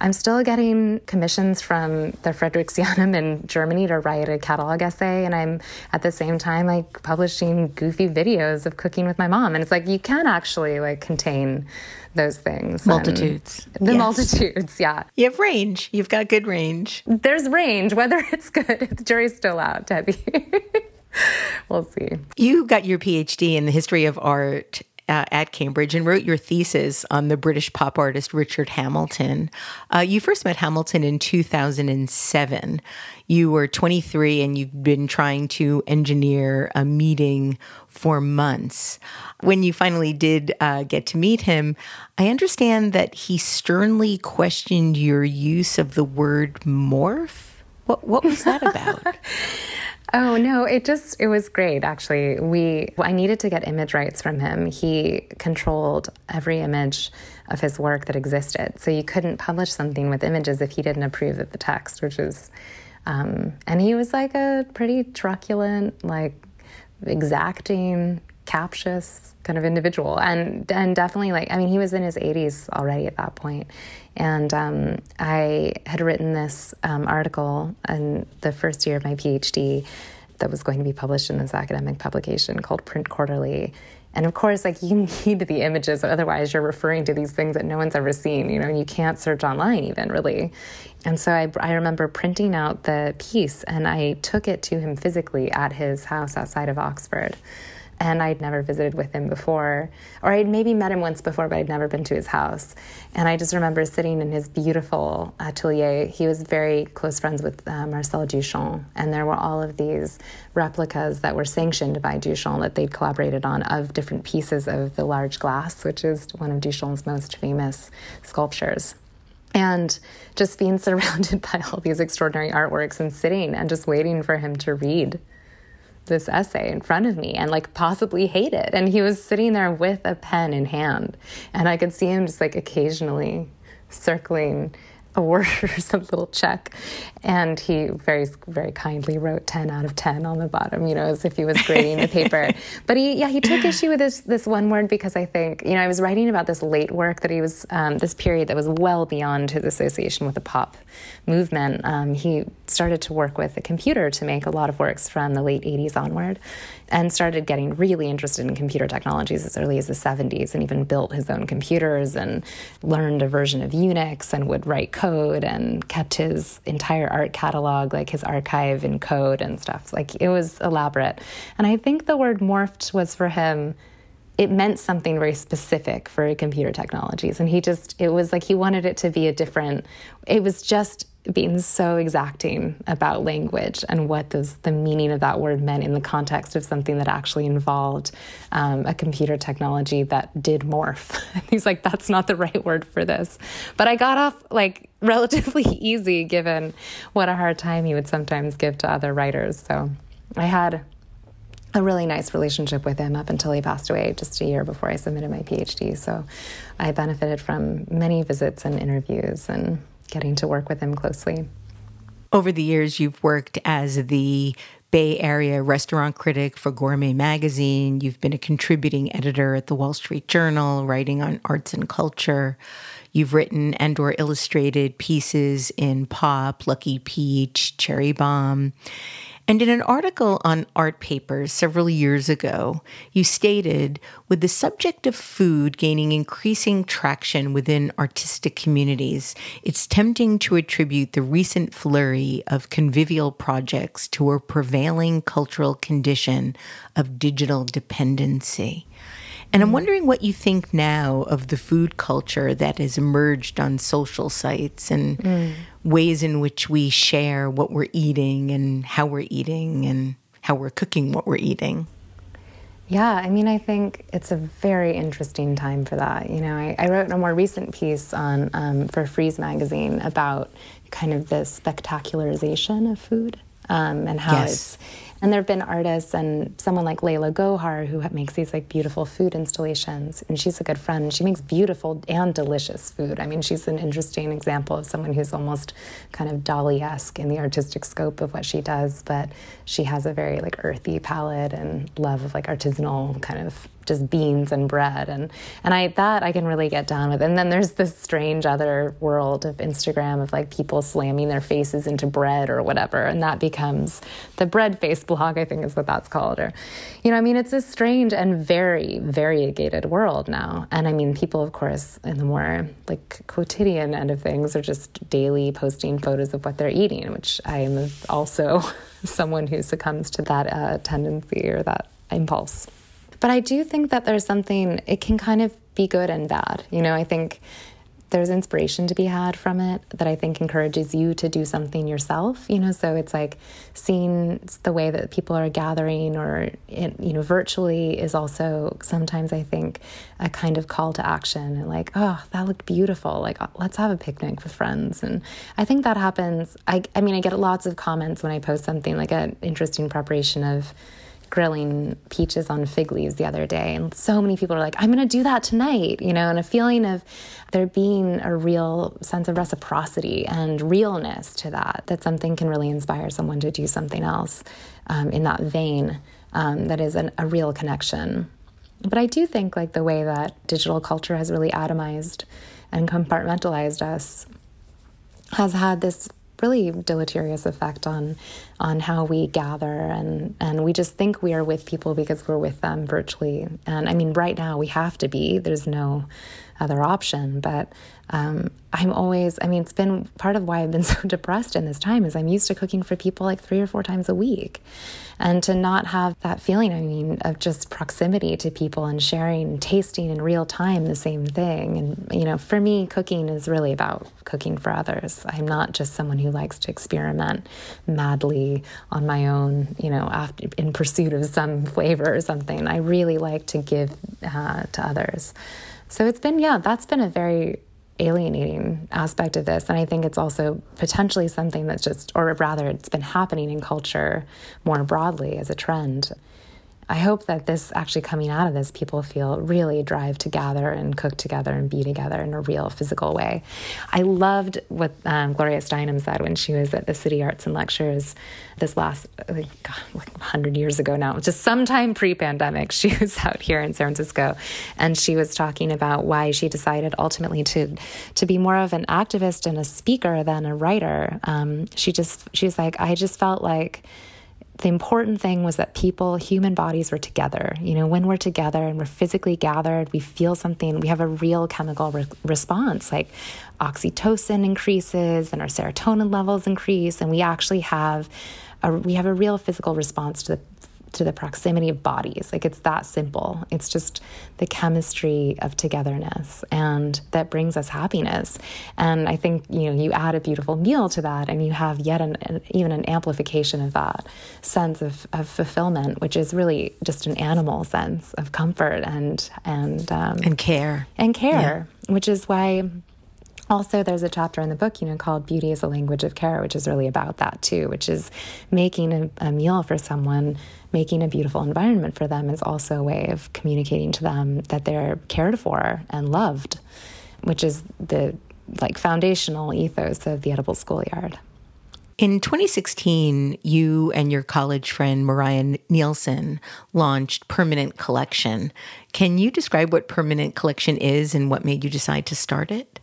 I'm still getting commissions from the Friedrichsmuseum in Germany to write a catalog essay, and I'm at the same time like publishing goofy videos of cooking with my mom. And it's like you can actually like contain those things. Multitudes. The yes. multitudes, yeah. You have range. You've got good range. There's range. Whether it's good, the jury's still out, Debbie. we'll see. You got your PhD in the history of art uh, at Cambridge and wrote your thesis on the British pop artist Richard Hamilton. Uh, you first met Hamilton in 2007. You were 23 and you've been trying to engineer a meeting for months. When you finally did uh, get to meet him, I understand that he sternly questioned your use of the word morph. What, what was that about? Oh no, it just it was great actually. We I needed to get image rights from him. He controlled every image of his work that existed. So you couldn't publish something with images if he didn't approve of the text, which was um, and he was like a pretty truculent, like exacting, captious kind of individual and and definitely like I mean he was in his 80s already at that point and um, I had written this um, article in the first year of my PhD that was going to be published in this academic publication called Print Quarterly. And of course, like you need the images, otherwise you're referring to these things that no one's ever seen, you know, and you can't search online even really. And so I, I remember printing out the piece and I took it to him physically at his house outside of Oxford and I'd never visited with him before, or I'd maybe met him once before, but I'd never been to his house. And I just remember sitting in his beautiful atelier. He was very close friends with uh, Marcel Duchamp, and there were all of these replicas that were sanctioned by Duchamp that they'd collaborated on of different pieces of the large glass, which is one of Duchamp's most famous sculptures and just being surrounded by all these extraordinary artworks and sitting and just waiting for him to read this essay in front of me and like possibly hate it. And he was sitting there with a pen in hand. And I could see him just like occasionally circling a word or some little check. And he very, very kindly wrote 10 out of 10 on the bottom, you know, as if he was grading the paper. But he, yeah, he took issue with this, this one word because I think, you know, I was writing about this late work that he was, um, this period that was well beyond his association with the pop movement. Um, he started to work with a computer to make a lot of works from the late 80s onward and started getting really interested in computer technologies as early as the 70s and even built his own computers and learned a version of Unix and would write code and kept his entire art catalog, like his archive in code and stuff. Like it was elaborate. And I think the word morphed was for him it meant something very specific for computer technologies and he just it was like he wanted it to be a different it was just being so exacting about language and what those, the meaning of that word meant in the context of something that actually involved um, a computer technology that did morph. He's like, that's not the right word for this. But I got off like relatively easy given what a hard time he would sometimes give to other writers. So I had a really nice relationship with him up until he passed away just a year before I submitted my PhD. So I benefited from many visits and interviews and getting to work with him closely. Over the years, you've worked as the Bay Area restaurant critic for Gourmet Magazine. You've been a contributing editor at the Wall Street Journal, writing on arts and culture. You've written and or illustrated pieces in Pop, Lucky Peach, Cherry Bombe. And in an article on Art Papers several years ago, you stated with the subject of food gaining increasing traction within artistic communities, it's tempting to attribute the recent flurry of convivial projects to a prevailing cultural condition of digital dependency. And I'm wondering what you think now of the food culture that has emerged on social sites and mm. Ways in which we share what we're eating and how we're eating and how we're cooking what we're eating. Yeah, I mean, I think it's a very interesting time for that. You know, I, I wrote a more recent piece on um, for Frieze magazine about kind of the spectacularization of food um, and how yes. it's and there have been artists and someone like Laila Gohar who makes these like beautiful food installations. And she's a good friend. She makes beautiful and delicious food. I mean, she's an interesting example of someone who's almost kind of Dali esque in the artistic scope of what she does, but she has a very like earthy palette and love of like artisanal kind of just beans and bread and and I that I can really get down with. And then there's this strange other world of Instagram of like people slamming their faces into bread or whatever, and that becomes the bread face blog. I think is what that's called. Or, you know, I mean, it's a strange and very variegated world now. And I mean, people, of course, in the more like quotidian end of things are just daily posting photos of what they're eating, which I am also someone who succumbs to that uh, tendency or that impulse. But I do think that there's something, it can kind of be good and bad. You know, I think there's inspiration to be had from it that I think encourages you to do something yourself, you know, so it's like seeing the way that people are gathering or, it, you know, virtually is also sometimes I think a kind of call to action and like, oh, that looked beautiful. Like, uh, let's have a picnic with friends. And I think that happens. I, I mean, I get lots of comments when I post something like an interesting preparation of, grilling peaches on fig leaves the other day. And so many people are like, I'm going to do that tonight, you know, and a feeling of there being a real sense of reciprocity and realness to that, that something can really inspire someone to do something else um, in that vein um, that is an, a real connection. But I do think like the way that digital culture has really atomized and compartmentalized us has had this really deleterious effect on on how we gather and and we just think we are with people because we're with them virtually. And I mean, right now we have to be. There's no other option. But um, I'm always, I mean, it's been part of why I've been so depressed in this time is I'm used to cooking for people like three or four times a week. And to not have that feeling, I mean, of just proximity to people and sharing, tasting in real time the same thing. And, you know, for me, cooking is really about cooking for others. I'm not just someone who likes to experiment madly on my own, you know, after, in pursuit of some flavor or something. I really like to give uh, to others. So it's been, yeah, that's been a very alienating aspect of this. And I think it's also potentially something that's just, or rather, it's been happening in culture more broadly as a trend. I hope that this actually coming out of this, people feel really drive to gather and cook together and be together in a real physical way. I loved what um, Gloria Steinem said when she was at the City Arts and Lectures this last, like, like 100 years ago now, just sometime pre pandemic. She was out here in San Francisco and she was talking about why she decided ultimately to, to be more of an activist and a speaker than a writer. Um, she just, she's like, I just felt like, the important thing was that people, human bodies were together. You know, when we're together and we're physically gathered, we feel something, we have a real chemical re- response like oxytocin increases and our serotonin levels increase and we actually have a, we have a real physical response to the to the proximity of bodies. Like it's that simple. It's just the chemistry of togetherness and that brings us happiness. And I think, you know, you add a beautiful meal to that and you have yet an, an even an amplification of that sense of, of fulfillment, which is really just an animal sense of comfort and and um, and care. And care, yeah. which is why also there's a chapter in the book you know called beauty is a language of care which is really about that too which is making a, a, meal for someone making a beautiful environment for them is also a way of communicating to them that they're cared for and loved which is the like foundational ethos of the edible schoolyard in 2016, you and your college friend Mariah Nielsen launched Permanent Collection. Can you describe what Permanent Collection is and what made you decide to start it?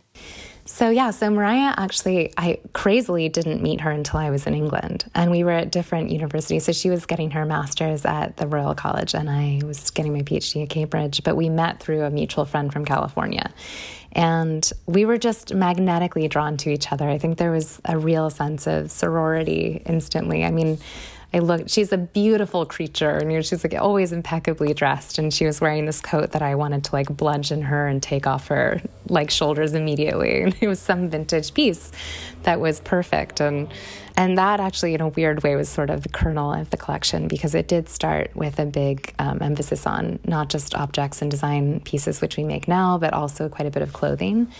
So, yeah, so Mariah actually, I crazily didn't meet her until I was in England. And we were at different universities. So, she was getting her master's at the Royal College, and I was getting my PhD at Cambridge. But we met through a mutual friend from California. And we were just magnetically drawn to each other. I think there was a real sense of sorority instantly. I mean, I looked, she's a beautiful creature and she's like always impeccably dressed. And she was wearing this coat that I wanted to like bludgeon her and take off her like shoulders immediately. And it was some vintage piece that was perfect. And, and that actually, in a weird way, was sort of the kernel of the collection because it did start with a big um, emphasis on not just objects and design pieces, which we make now, but also quite a bit of clothing.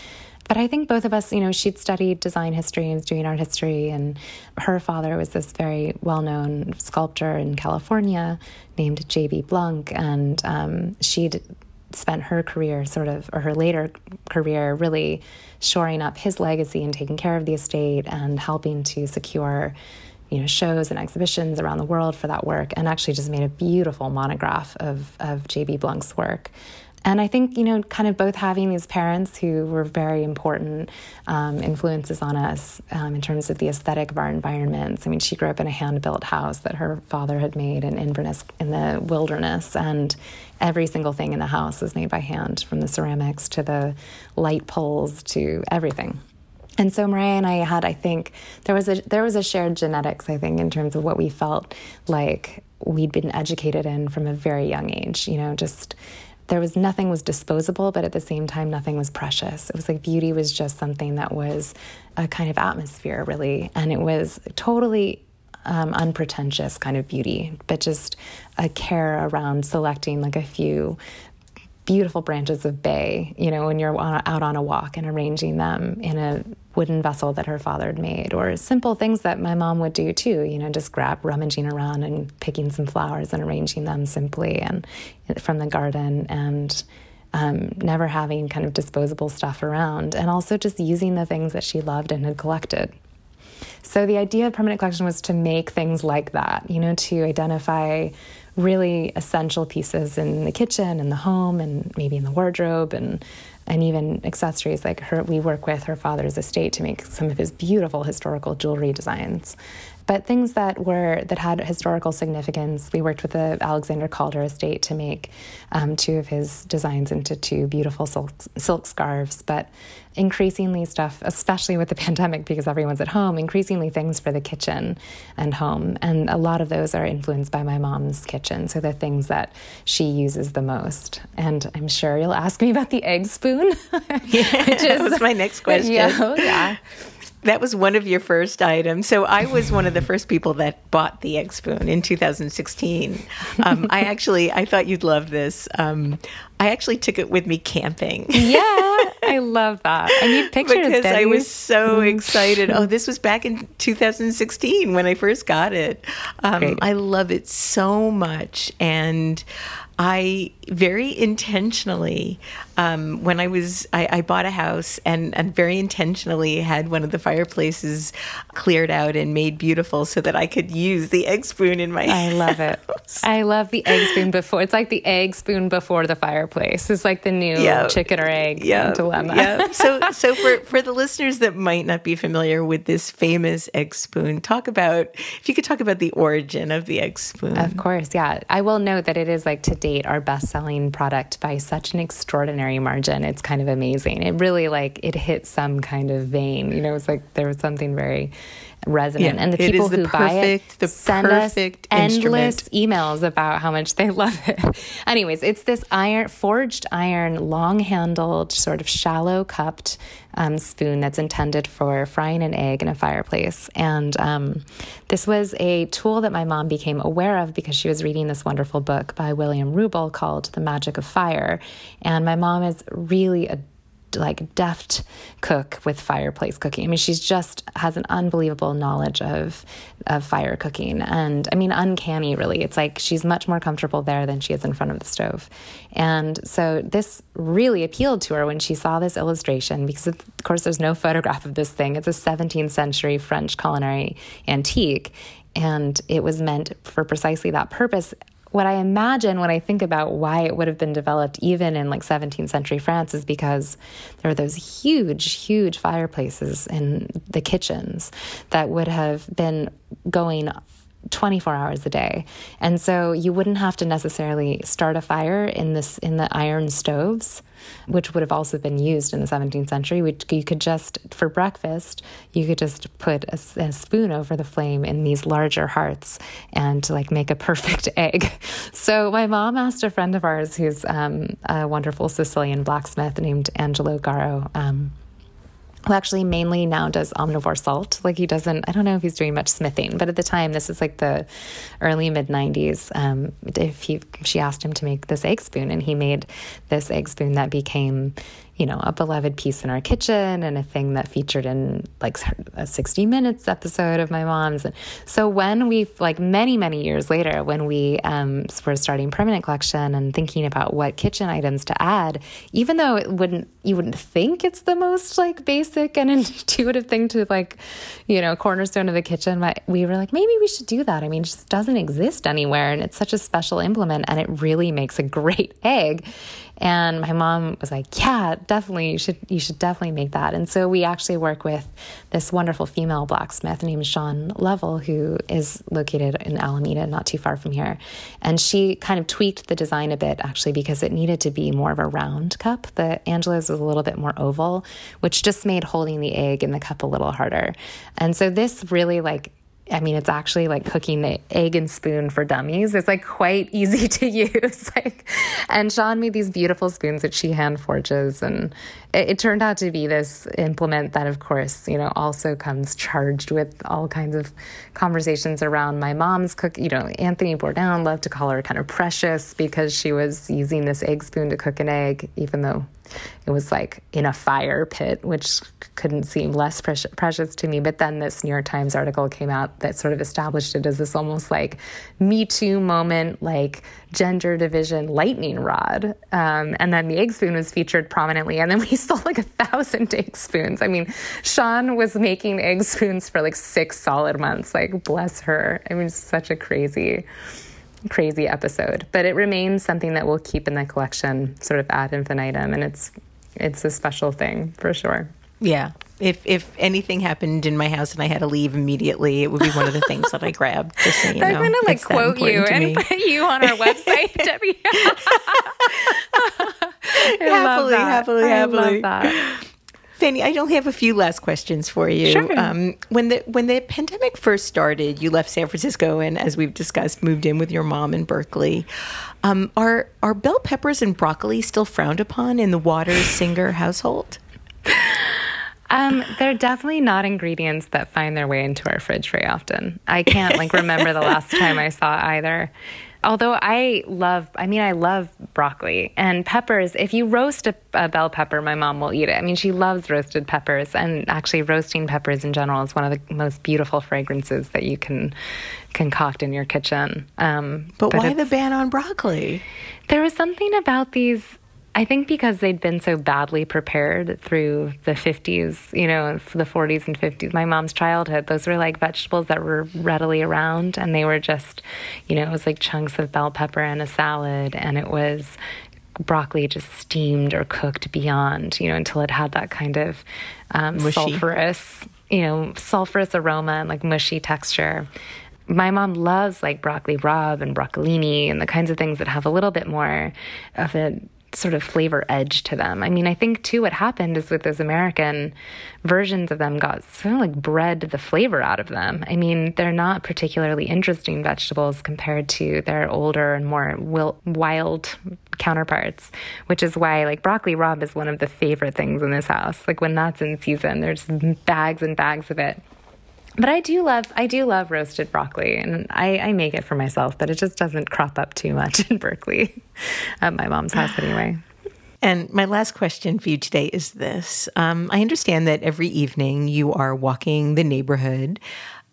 But I think both of us, you know, she'd studied design history and was doing art history, and her father was this very well known sculptor in California named J.B. Blunk, and um, she'd spent her career sort of, or her later career, really shoring up his legacy and taking care of the estate and helping to secure you know shows and exhibitions around the world for that work and actually just made a beautiful monograph of of JB Blunk's work and I think, you know, kind of both having these parents who were very important um, influences on us um, in terms of the aesthetic of our environments. I mean, she grew up in a hand built house that her father had made in Inverness in the wilderness, and every single thing in the house was made by hand from the ceramics to the light poles to everything. And so Mariah and I had, I think, there was a there was a shared genetics, I think, in terms of what we felt like we'd been educated in from a very young age. You know, just there was nothing was disposable, but at the same time, nothing was precious. It was like beauty was just something that was a kind of atmosphere, really. And it was totally um, unpretentious kind of beauty, but just a care around selecting like a few beautiful branches of bay, you know, when you're out on a walk and arranging them in a wooden vessel that her father had made, or simple things that my mom would do too, you know, just grab rummaging around and picking some flowers and arranging them simply and from the garden and um, never having kind of disposable stuff around, and also just using the things that she loved and had collected. So the idea of permanent collection was to make things like that, you know, to identify really essential pieces in the kitchen and the home and maybe in the wardrobe and and even accessories like her we work with her father's estate to make some of his beautiful historical jewelry designs but things that were that had historical significance. We worked with the Alexander Calder estate to make um, two of his designs into two beautiful silk, silk scarves. But increasingly stuff, especially with the pandemic because everyone's at home, increasingly things for the kitchen and home. And a lot of those are influenced by my mom's kitchen. So the things that she uses the most. And I'm sure you'll ask me about the egg spoon. yeah, which is, that was my next question. Yeah, yeah. That was one of your first items. So I was one of the first people that bought the egg spoon in 2016. Um, I actually, I thought you'd love this. Um, I actually took it with me camping. Yeah, I love that. I need pictures because. I was so excited. Oh, this was back in 2016 when I first got it. Um, I love it so much, and I very intentionally, um, when I was, I, I, bought a house and, and very intentionally had one of the fireplaces cleared out and made beautiful so that I could use the egg spoon in my I love it. I love the egg spoon before. It's like the egg spoon before the fireplace. It's like the new yep. chicken or egg yep. dilemma. Yeah. So, so for, for the listeners that might not be familiar with this famous egg spoon, talk about, if you could talk about the origin of the egg spoon. Of course. Yeah. I will note that it is like to date our best selling product by such an extraordinary margin. It's kind of amazing. It really like it hit some kind of vein. You know, it's like there was something very resonant. Yeah, and the people the who perfect, buy it the send us endless emails about how much they love it. Anyways, it's this iron forged iron, long handled, sort of shallow cupped um, spoon that's intended for frying an egg in a fireplace. And um, this was a tool that my mom became aware of because she was reading this wonderful book by William Rubel called The Magic of Fire. And my mom is really a like deft cook with fireplace cooking. I mean, she's just has an unbelievable knowledge of of fire cooking, and I mean, uncanny. Really, it's like she's much more comfortable there than she is in front of the stove, and so this really appealed to her when she saw this illustration because, of course, there's no photograph of this thing. It's a 17th century French culinary antique, and it was meant for precisely that purpose what I imagine when I think about why it would have been developed even in like 17th century France is because there are those huge, huge fireplaces in the kitchens that would have been going 24 hours a day. And so you wouldn't have to necessarily start a fire in this in the iron stoves, which would have also been used in the 17th century. Which you could just for breakfast, you could just put a, a spoon over the flame in these larger hearts and like make a perfect egg. So my mom asked a friend of ours who's um, a wonderful Sicilian blacksmith named Angelo Garro. Um, who actually mainly now does omnivore salt. Like he doesn't, I don't know if he's doing much smithing, but at the time, this is like the early mid 90s. Um, if he, she asked him to make this egg spoon, and he made this egg spoon that became you know, a beloved piece in our kitchen and a thing that featured in like a 60 Minutes episode of my mom's. And so when we, like many, many years later, when we um, were starting Permanent Collection and thinking about what kitchen items to add, even though it wouldn't, you wouldn't think it's the most like basic and intuitive thing to like, you know, cornerstone of the kitchen, but we were like, maybe we should do that. I mean, it just doesn't exist anywhere. And it's such a special implement and it really makes a great egg. And my mom was like, "Yeah, definitely. You should you should definitely make that." And so we actually work with this wonderful female blacksmith named Shawn Lovell, who is located in Alameda, not too far from here. And she kind of tweaked the design a bit, actually, because it needed to be more of a round cup. The Angelo's was a little bit more oval, which just made holding the egg in the cup a little harder. And so this really like I mean, it's actually like cooking the egg and spoon for dummies. It's like quite easy to use. like, and Shawn made these beautiful spoons that she hand forges, and it, it, turned out to be this implement that, of course, you know, also comes charged with all kinds of conversations around my mom's cook. You know, Anthony Bourdain loved to call her kind of precious because she was using this egg spoon to cook an egg, even though it was like in a fire pit, which couldn't seem less precious to me. But then this New York Times article came out that sort of established it as this almost like Me Too moment, like gender division lightning rod. Um, and then the egg spoon was featured prominently. And then we sold like a thousand egg spoons. I mean, Shawn was making egg spoons for like six solid months. Like, bless her. I mean, such a crazy crazy episode, but it remains something that we'll keep in the collection sort of ad infinitum and it's it's a special thing for sure. Yeah. If if anything happened in my house and I had to leave immediately, it would be one of the things that I grabbed. Just so you I'm know, gonna like quote you and me. put you on our website, Debbie. Happily, that. happily, I happily. love that. Fanny, I only have a few last questions for you. Sure. Um, when the when the pandemic first started, you left San Francisco and, as we've discussed, moved in with your mom in Berkeley. Um, are are bell peppers and broccoli still frowned upon in the Waters Singer household? Um, they're definitely not ingredients that find their way into our fridge very often. I can't like remember the last time I saw either. Although I love, I mean, I love broccoli and peppers. If you roast a, a bell pepper, my mom will eat it. I mean, she loves roasted peppers, and actually, roasting peppers in general is one of the most beautiful fragrances that you can concoct in your kitchen. Um, But, why the ban on broccoli? there was something about these. I think because they'd been so badly prepared through the 50s, you know, the 40s and 50s, my mom's childhood, those were like vegetables that were readily around. And they were just, you know, it was like chunks of bell pepper and a salad. And it was broccoli just steamed or cooked beyond, you know, until it had that kind of um, sulfurous, you know, sulfurous aroma and like mushy texture my mom loves like broccoli rabe and broccolini and the kinds of things that have a little bit more of a sort of flavor edge to them. I mean, I think too what happened is with those American versions of them got sort of like bred the flavor out of them. I mean, they're not particularly interesting vegetables compared to their older and more wil- wild counterparts, which is why like broccoli rabe is one of the favorite things in this house. Like when that's in season, there's bags and bags of it. But I do love I do love roasted broccoli, and I, I make it for myself. But it just doesn't crop up too much in Berkeley, at my mom's house anyway. And my last question for you today is this. Um, I understand that every evening you are walking the neighborhood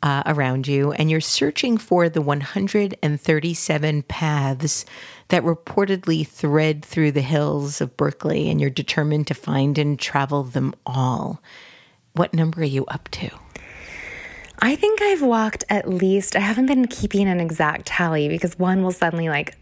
uh, around you and you're searching for the 137 paths that reportedly thread through the hills of Berkeley, and you're determined to find and travel them all. What number are you up to? I think I've walked at least. I haven't been keeping an exact tally because one will suddenly like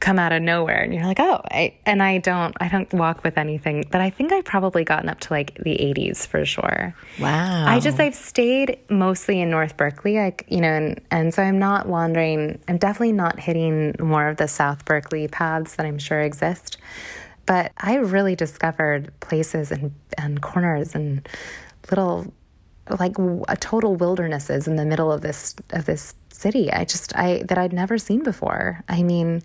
come out of nowhere, and you're like, oh, I, and I don't. I don't walk with anything, but I think I've probably gotten up to like the 80s for sure. Wow. I just I've stayed mostly in North Berkeley, like you know, and and so I'm not wandering. I'm definitely not hitting more of the South Berkeley paths that I'm sure exist. But I really discovered places and and corners and little like w- total wildernesses in the middle of this of this city. I just I that I'd never seen before. I mean,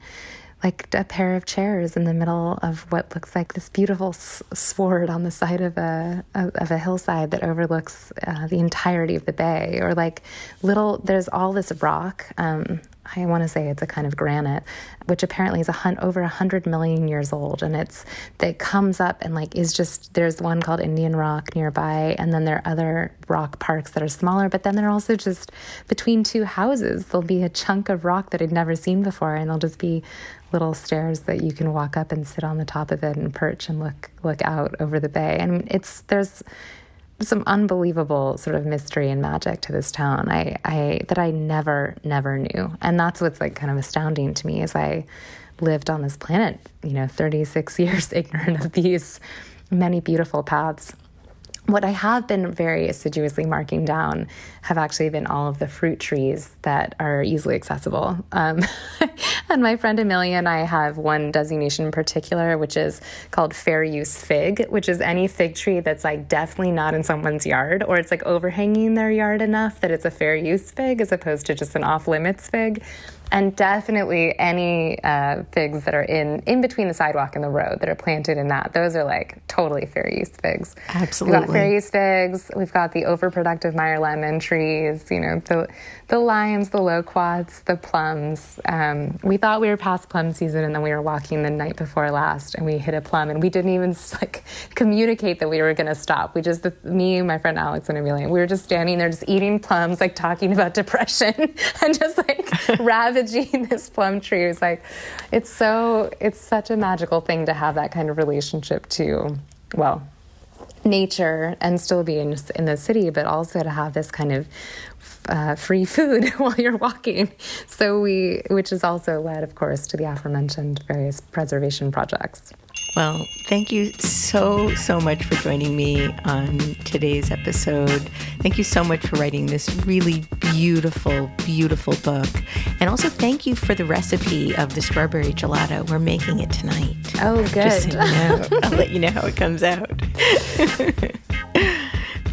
like a pair of chairs in the middle of what looks like this beautiful sward on the side of a of a hillside that overlooks uh, the entirety of the bay, or like little. There's all this rock. Um, I want to say it's a kind of granite, which apparently is a hun- over a hundred million years old, and it's that comes up and like is just. There's one called Indian Rock nearby, and then there are other rock parks that are smaller. But then they're also just between two houses. There'll be a chunk of rock that I'd never seen before, and there'll just be little stairs that you can walk up and sit on the top of it and perch and look look out over the bay. And it's there's some unbelievable sort of mystery and magic to this town I, I that I never never knew. And that's what's like kind of astounding to me as I lived on this planet you know 36 years ignorant of these many beautiful paths what I have been very assiduously marking down have actually been all of the fruit trees that are easily accessible. Um, and my friend Amelia and I have one designation in particular, which is called fair use fig, which is any fig tree that's like definitely not in someone's yard or it's like overhanging their yard enough that it's a fair use fig as opposed to just an off limits fig and definitely any uh, figs that are in in between the sidewalk and the road that are planted in that those are like totally fair use figs. Absolutely we've got fair use figs. We've got the overproductive meyer lemon trees you know the the limes the loquats the plums. Um, we thought we were past plum season and then we were walking the night before last and we hit a plum and we didn't even like communicate that we were going to stop. We just the, me my friend alex and amelia we were just standing there just eating plums like talking about depression and just like ravaging this plum tree was like it's so it's such a magical thing to have that kind of relationship to well nature and still be in, in the city, but also to have this kind of uh, free food while you're walking. So we, which has also led, of course, to the aforementioned various preservation projects. Well, thank you so, so much for joining me on today's episode. Thank you so much for writing this really beautiful, beautiful book. And also, thank you for the recipe of the strawberry gelato. We're making it tonight. Oh, good. Just so you know. I'll let you know how it comes out.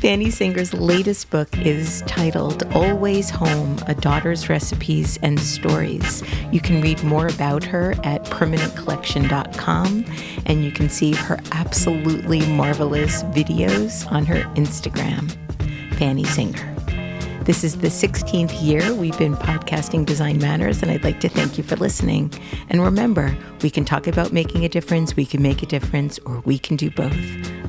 Fanny Singer's latest book is titled Always Home A Daughter's Recipes and Stories. You can read more about her at permanentcollection.com and you can see her absolutely marvelous videos on her Instagram, Fanny Singer. This is the 16th year we've been podcasting Design Matters, and I'd like to thank you for listening. And remember, we can talk about making a difference, we can make a difference, or we can do both.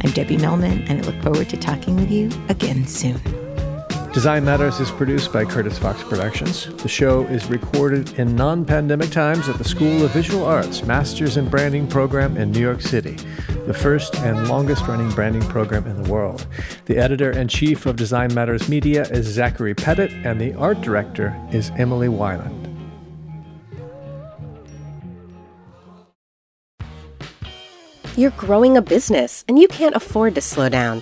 I'm Debbie Millman, and I look forward to talking with you again soon. Design Matters is produced by Curtis Fox Productions. The show is recorded in non pandemic times at the School of Visual Arts Masters in Branding program in New York City, the first and longest running branding program in the world. The editor in chief of Design Matters Media is Zachary Pettit, and the art director is Emily Weiland. You're growing a business and you can't afford to slow down.